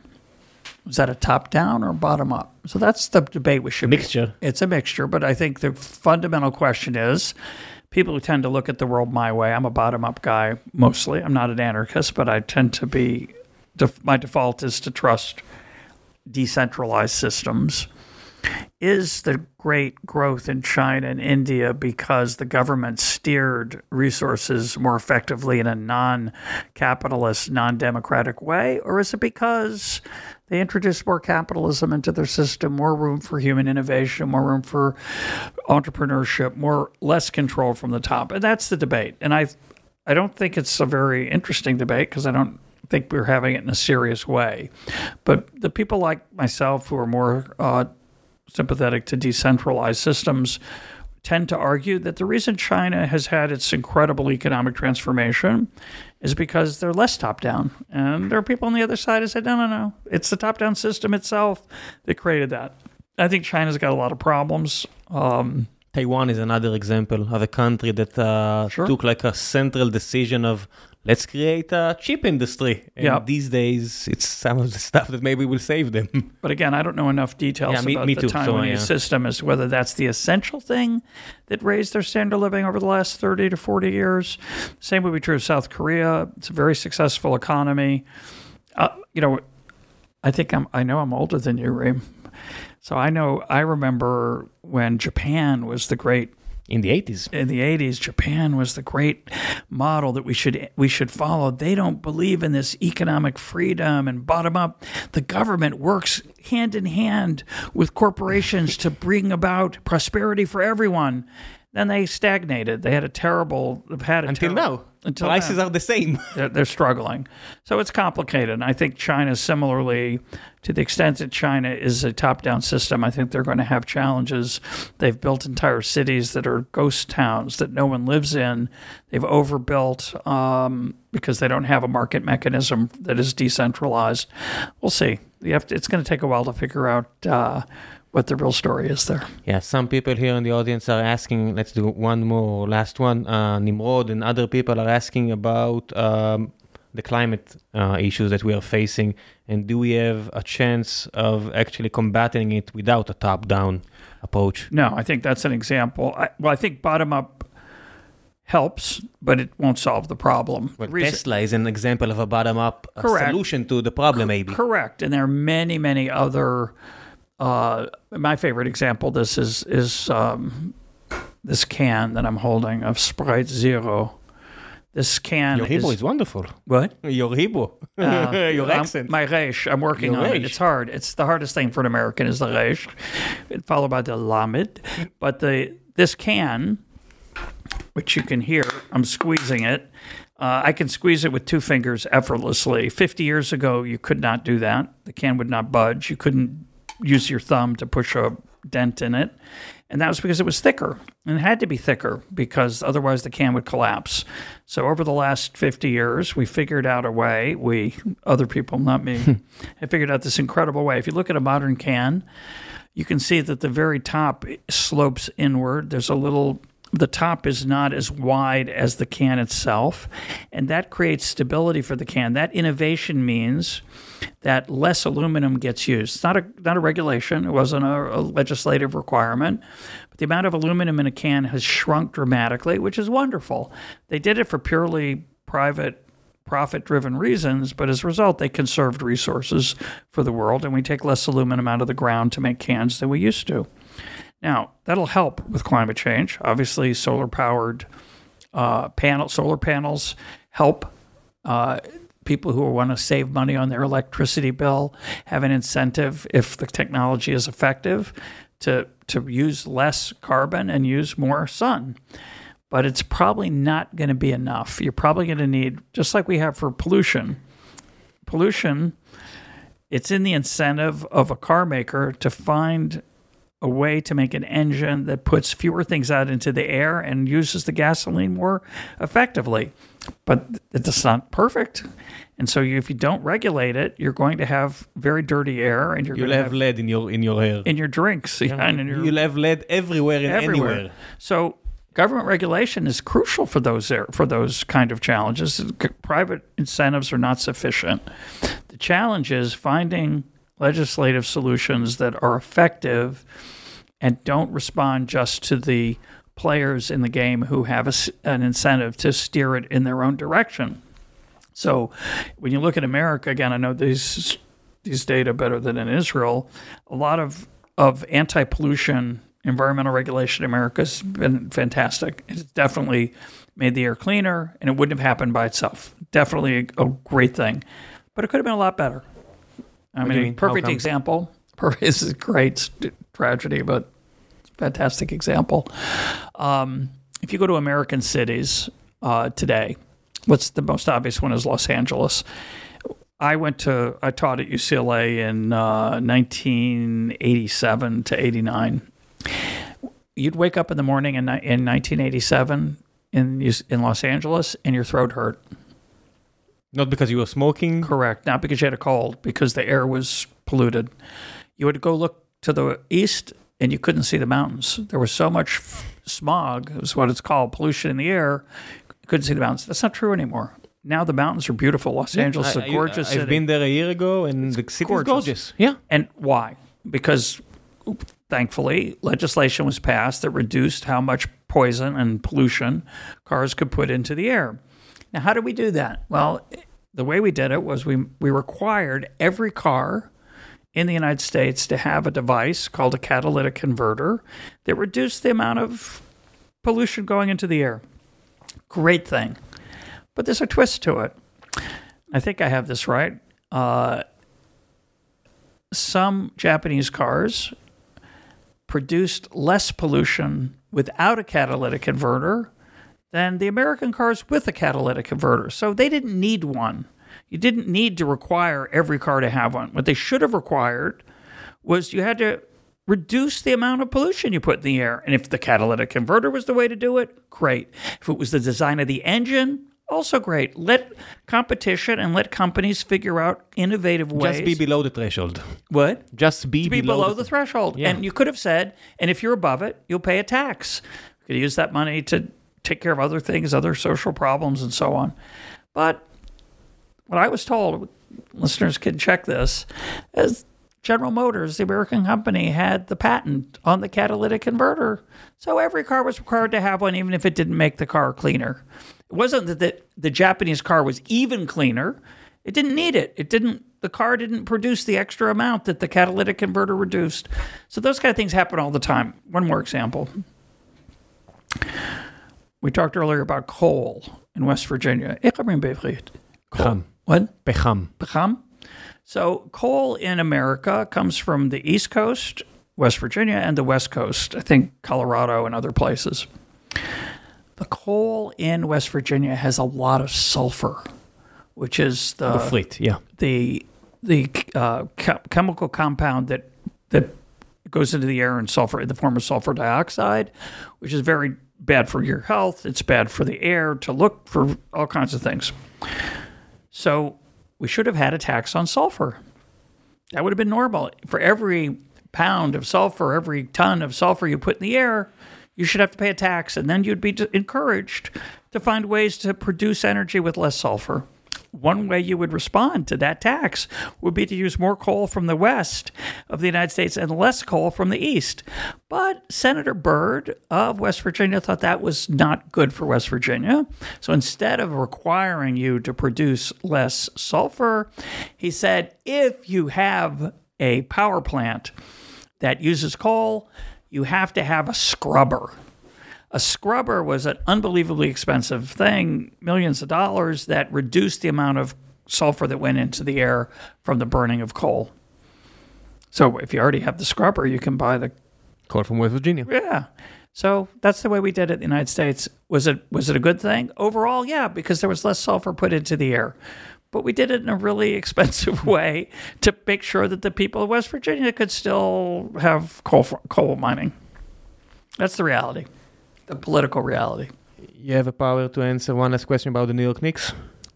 Was that a top down or bottom up? So that's the debate we should be- Mixture. It's a mixture, but I think the fundamental question is people who tend to look at the world my way. I'm a bottom up guy mostly. I'm not an anarchist, but I tend to be. Def, my default is to trust decentralized systems. Is the great growth in China and India because the government steered resources more effectively in a non capitalist, non democratic way? Or is it because they introduced more capitalism into their system, more room for human innovation, more room for entrepreneurship, more less control from the top? And that's the debate. And I I don't think it's a very interesting debate because I don't think we're having it in a serious way. But the people like myself who are more uh, sympathetic to decentralized systems tend to argue that the reason China has had its incredible economic transformation is because they're less top down. And there are people on the other side who said, no, no, no, it's the top down system itself that created that. I think China's got a lot of problems. Um, Taiwan is another example of a country that uh, Sure. took like a central decision of let's create a chip industry. And Yeah. these days, it's some of the stuff that maybe will save them. But again, I don't know enough details Yeah, me- about me the too, so, Taiwanese yeah. system as to whether that's the essential thing that raised their standard of living over the last 30 to 40 years. Same would be true of South Korea. It's a very successful economy. Uh, you know, I think I'm, I know I'm older than you, Reem. So I know, I remember when Japan was the great In the 80s. in the 80s Japan was the great model that we should we should follow. They don't believe in this economic freedom and bottom up. The government works hand in hand with corporations to bring about prosperity for everyone then they stagnated they had a terrible they've had a Until terrible- now, until prices now are the same. they're, they're struggling. So it's complicated. And I think China, similarly, to the extent that China is a top down system, I think they're going to have challenges. They've built entire cities that are ghost towns that no one lives in. They've overbuilt um, because they don't have a market mechanism that is decentralized. We'll see. You have to, it's going to take a while to figure out uh, what the real story is there. Yeah, some people here in the audience are asking, let's do one more, last one. Uh, Nimrod and other people are asking about um, the climate uh, issues that we are facing. And do we have a chance of actually combating it without a top down approach? No, I think that's an example. I, well, I think bottom up helps, but it won't solve the problem. Well, Reason- Tesla is an example of a bottom up solution to the problem, maybe. Correct, and there are many, many other. Uh, my favorite example. This is is um, this can that I'm holding of Sprite Zero. This can Your Hebrew is wonderful. what? Your Hebrew. Uh, Your accent. my resh. I'm working Your on it. It's hard. It's the hardest thing for an American is the resh, followed by the lamed. But the this can, which you can hear, I'm squeezing it. Uh, I can squeeze it with two fingers effortlessly. 50 years ago, you could not do that. The can would not budge. You couldn't use your thumb to push a dent in it. And that was because it was thicker and it had to be thicker because otherwise the can would collapse. So over the last 50 years, we figured out a way, we, other people, not me, hmm. have figured out this incredible way. If you look at a modern can, you can see that the very top slopes inward. There's a little, the top is not as wide as the can itself, and that creates stability for the can. That innovation means that less aluminum gets used. It's not a not a regulation. It wasn't a, a legislative requirement, but the amount of aluminum in a can has shrunk dramatically, which is wonderful. They did it for purely private profit driven reasons, but as a result, they conserved resources for the world, and we take less aluminum out of the ground to make cans than we used to. Now, that'll help with climate change. Obviously, solar powered uh, panel, solar panels help uh, people who want to save money on their electricity bill have an incentive if the technology is effective to to use less carbon and use more sun but it's probably not going to be enough. You're probably going to need, just like we have for pollution, pollution, it's in the incentive of a car maker to find a way to make an engine that puts fewer things out into the air and uses the gasoline more effectively. But it's not perfect. And so you, if you don't regulate it, you're going to have very dirty air and you're You'll going have have lead in your in your hair. in your drinks yeah, and in your You'll have lead everywhere and everywhere. anywhere. So government regulation is crucial for those air, for those kind of challenges. Private incentives are not sufficient. The challenge is finding legislative solutions that are effective and don't respond just to the players in the game who have a an incentive to steer it in their own direction. So when you look at America again, I know these these data better than in Israel. A lot of of anti-pollution environmental regulation in America has been fantastic. It's definitely made the air cleaner, and it wouldn't have happened by itself. Definitely a, a great thing, but it could have been a lot better. I mean, mean? Perfect example. This is a great tragedy, but fantastic example. Um, if you go to American cities uh, today, what's the most obvious one is Los Angeles. I went to I taught at UCLA in uh, 1987 to 89. You'd wake up in the morning in, in 1987 in in Los Angeles and your throat hurt. Not because you were smoking. Correct. Not because you had a cold, because the air was polluted. You would go look to the east and you couldn't see the mountains. There was so much f- smog, is what it's called, pollution in the air. You couldn't see the mountains. That's not true anymore. Now the mountains are beautiful. Los Angeles is I- a I- gorgeous I've city. been there a year ago, and the city gorgeous. is gorgeous. Yeah. And why? Because thankfully, legislation was passed that reduced how much poison and pollution cars could put into the air. Now, how did we do that? Well, the way we did it was we, we required every car in the United States to have a device called a catalytic converter that reduced the amount of pollution going into the air. Great thing. But there's a twist to it. I think I have this right. Uh, some Japanese cars produced less pollution without a catalytic converter than the American cars with a catalytic converter. So they didn't need one. You didn't need to require every car to have one. What they should have required was you had to reduce the amount of pollution you put in the air. And if the catalytic converter was the way to do it, great. If it was the design of the engine, also great. Let competition and let companies figure out innovative ways. Just be below the threshold. what? Just be, be below the threshold. Yeah. And you could have said, and if you're above it, you'll pay a tax. You could use that money to take care of other things, other social problems, and so on. But what I was told, listeners can check this, is General Motors, the American company, had the patent on the catalytic converter. So every car was required to have one, even if it didn't make the car cleaner. It wasn't that the, the Japanese car was even cleaner. It didn't need it. It didn't. The car didn't produce the extra amount that the catalytic converter reduced. So those kind of things happen all the time. One more example. We talked earlier about coal in West Virginia. Ik heb een bevriend. Pecham. What? Pecham. Pecham. So coal in America comes from the East Coast, West Virginia, and the West Coast. I think Colorado and other places. The coal in West Virginia has a lot of sulfur, which is the The frit, yeah. the the uh, che- chemical compound that that goes into the air in sulfur in the form of sulfur dioxide, which is very bad for your health. It's bad for the air to look for all kinds of things. So we should have had a tax on sulfur. That would have been normal. For every pound of sulfur, every ton of sulfur you put in the air, you should have to pay a tax, and then you'd be encouraged to find ways to produce energy with less sulfur. One way you would respond to that tax would be to use more coal from the west of the United States and less coal from the east. But Senator Byrd of West Virginia thought that was not good for West Virginia. So instead of requiring you to produce less sulfur, he said if you have a power plant that uses coal, you have to have a scrubber. A scrubber was an unbelievably expensive thing, millions of dollars, that reduced the amount of sulfur that went into the air from the burning of coal. So if you already have the scrubber, you can buy the Call from West Virginia. yeah. So that's the way we did it in the United States. Was it was it a good thing? Overall, yeah, because there was less sulfur put into the air. but we did it in a really expensive way to make sure that the people of West Virginia could still have coal coal mining. That's the reality, the political reality. You have a power to answer one last question about the New York Knicks.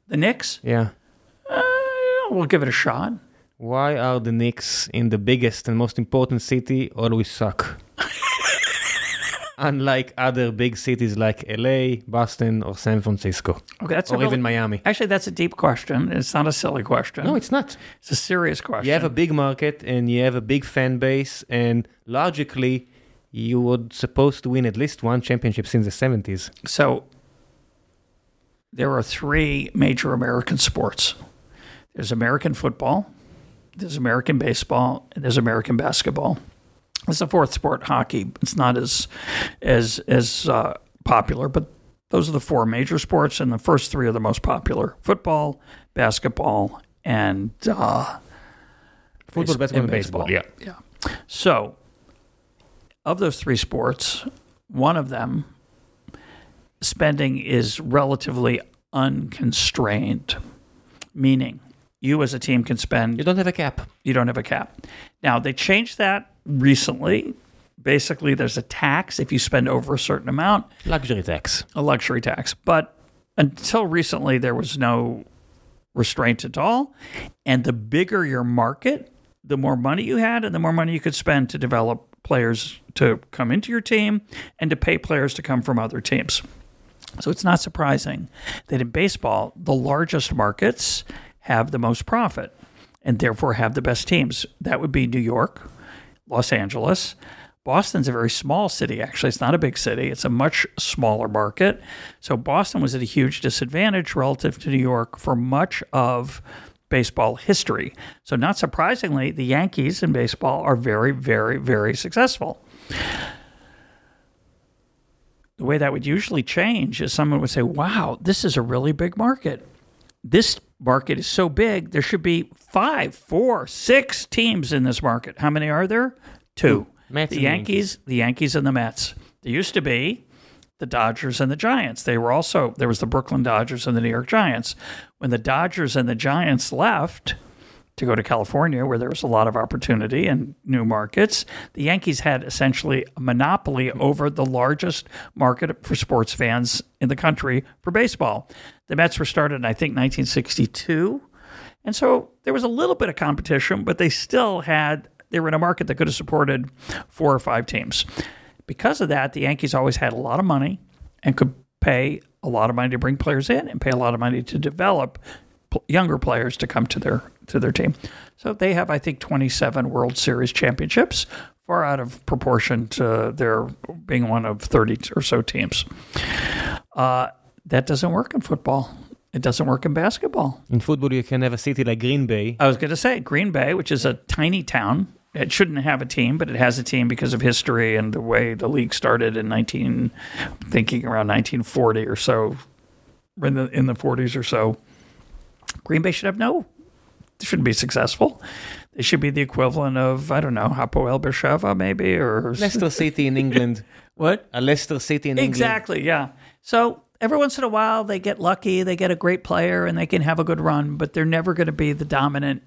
The Knicks, Yeah. uh, we'll give it a shot. Why are the Knicks in the biggest and most important city always suck? Unlike other big cities like LA, Boston, or San Francisco, Okay, that's or real- even Miami. actually that's a deep question. It's not a silly question. No, it's not. it's a serious question. You have a big market and you have a big fan base, and logically, you were supposed to win at least one championship since the 70s. So there are three major American sports. There's American football, there's American baseball, and there's American basketball. There's a fourth sport, hockey. It's not as as as uh, popular, but those are the four major sports, and the first three are the most popular: football, basketball, and uh, Football, base- basketball, and baseball. Yeah. Yeah. So, of those three sports, one of them spending is relatively unconstrained, meaning you as a team can spend You don't have a cap. you don't have a cap. Now, they changed that recently. Basically, there's a tax if you spend over a certain amount, Luxury tax. a luxury tax. But until recently, there was no restraint at all. And the bigger your market, the more money you had, and the more money you could spend to develop players to come into your team and to pay players to come from other teams. So it's not surprising that in baseball, the largest markets have the most profit and therefore have the best teams. That would be New York, Los Angeles. Boston's a very small city, actually. It's not a big city, it's a much smaller market. So Boston was at a huge disadvantage relative to New York for much of baseball history. So, not surprisingly, the Yankees in baseball are very, very, very successful. The way that would usually change is someone would say, Wow, this is a really big market. This market is so big, there should be five, four, six teams in this market. How many are there? Two. Mets the and Yankees, the Yankees and the Mets. There used to be the Dodgers and the Giants. They were also there was the Brooklyn Dodgers and the New York Giants. When the Dodgers and the Giants left to go to California, where there was a lot of opportunity and new markets, the Yankees had essentially a monopoly over the largest market for sports fans in the country for baseball. The Mets were started in I think 1962. And so there was a little bit of competition, but they still had, they were in a market that could have supported four or five teams. Because of that, the Yankees always had a lot of money and could pay a lot of money to bring players in and pay a lot of money to develop younger players to come to their to their team. So they have, I think, 27 World Series championships, far out of proportion to their being one of 30 or so teams. Uh, that doesn't work in football. It doesn't work in basketball. In football, you can have a city like Green Bay. I was going to say Green Bay, which is a tiny town. It shouldn't have a team, but it has a team because of history and the way the league started in 19, thinking around 1940 or so, in the in the 40s or so. Green Bay should have no, they shouldn't be successful. They should be the equivalent of I don't know Hapoel Beersheva maybe or Leicester City in England. what A Leicester City in England. Exactly, yeah. So every once in a while they get lucky, they get a great player and they can have a good run, but they're never going to be the dominant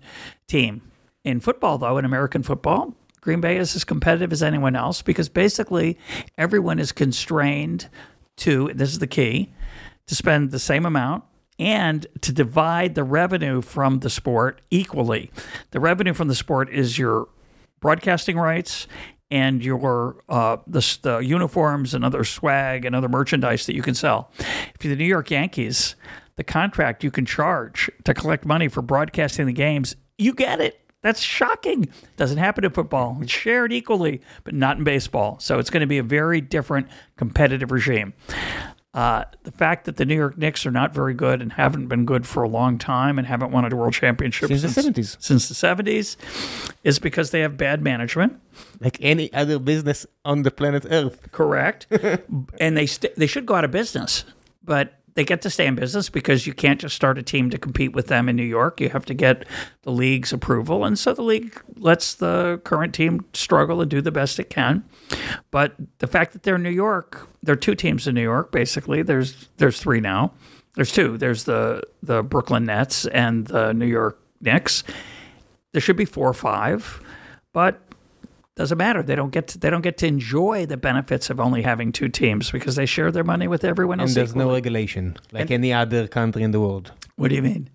team. In football, though, in American football, Green Bay is as competitive as anyone else because basically everyone is constrained to, this is the key, to spend the same amount and to divide the revenue from the sport equally. The revenue from the sport is your broadcasting rights and your uh, the, the uniforms and other swag and other merchandise that you can sell. If you're the New York Yankees, the contract you can charge to collect money for broadcasting the games, you get it. That's shocking. Doesn't happen in football. It's shared equally, but not in baseball. So it's going to be a very different competitive regime. Uh, the fact that the New York Knicks are not very good and haven't been good for a long time and haven't won a world championship Since the 70s. since the 70s is because they have bad management. Like any other business on the planet Earth. Correct. and they st- they should go out of business, but they get to stay in business because you can't just start a team to compete with them in New York. You have to get the league's approval, and so the league lets the current team struggle and do the best it can. But the fact that they're in New York, there are two teams in New York. Basically, there's there's three now. There's two. There's the the Brooklyn Nets and the New York Knicks. There should be four or five, but doesn't matter. They don't get to, they don't get to enjoy the benefits of only having two teams because they share their money with everyone else. And there's no regulation like And- any other country in the world. What do you mean?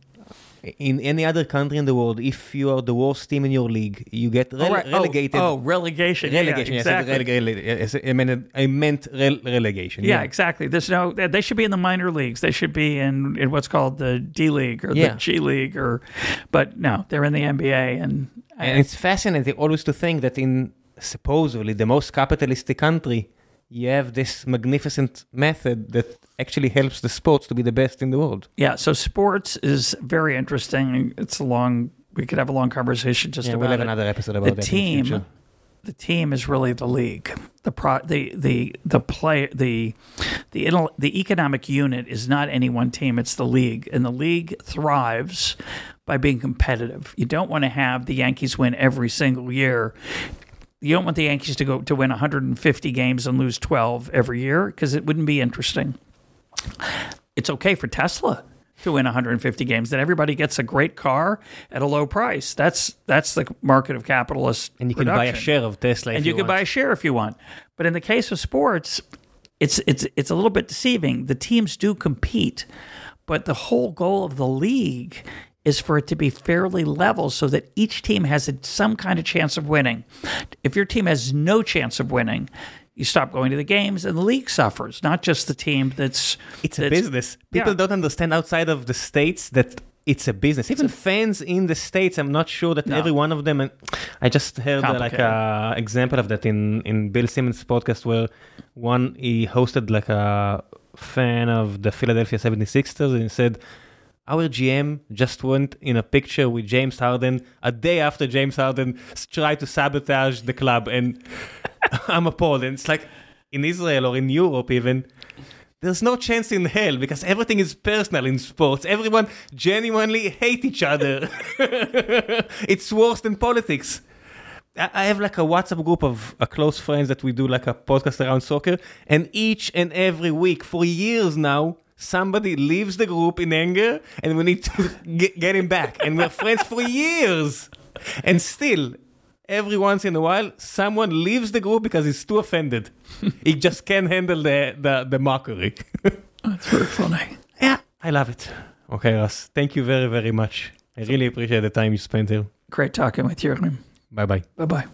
In any other country in the world, if you are the worst team in your league, you get oh, rele- Oh, right. Oh, relegated. Oh, relegation. Yeah, relegation. Yeah, yes, I exactly. I meant, I meant rel- relegation. Yeah, exactly. There's no. They should be in the minor leagues. They should be in, in what's called the D League or Yeah. the G League, or. But no, they're in the NBA, and, And it's fascinating always to think that in supposedly the most capitalistic country, you have this magnificent method that actually helps the sports to be the best in the world. yeah. So sports is very interesting. It's a long. We could have a long conversation just Yeah, about we'll have it. another episode about the in the team. the team is really the league. The pro, the the the play the the the economic unit is not any one team. It's the league, and the league thrives by being competitive. You don't want to have the Yankees win every single year. You don't want the Yankees to go to win 150 games and lose 12 every year because it wouldn't be interesting. It's okay for Tesla to win 150 games. That everybody gets a great car at a low price. That's that's the market of capitalist. And you can buy a share of Tesla. and you, can want. buy a share if you want. But in the case of sports, it's it's it's a little bit deceiving. The teams do compete, but the whole goal of the league is for it to be fairly level so that each team has some kind of chance of winning. If your team has no chance of winning, you stop going to the games and the league suffers, not just the team that's It's a business. People Yeah. don't understand outside of the states that it's a business. Even fans in the states, I'm not sure that No. every one of them. And I just heard uh, like a example of that in in Bill Simmons' podcast, where one he hosted like a fan of the Philadelphia 76ers and he said. Our GM just went in a picture with James Harden a day after James Harden tried to sabotage the club, and I'm appalled. And it's like in Israel or in Europe, even there's no chance in hell because everything is personal in sports. Everyone genuinely hate each other. it's worse than politics. I have like a WhatsApp group of a close friends that we do like a podcast around soccer, and each and every week for years now, somebody leaves the group in anger, and we need to get, get him back. And we're friends for years, and still, every once in a while, someone leaves the group because he's too offended. he just can't handle the the, the mockery. That's very funny. yeah, I love it. Okay, Russ, thank you very very much. I really appreciate the time you spent here. Great talking with you. Bye bye. Bye bye.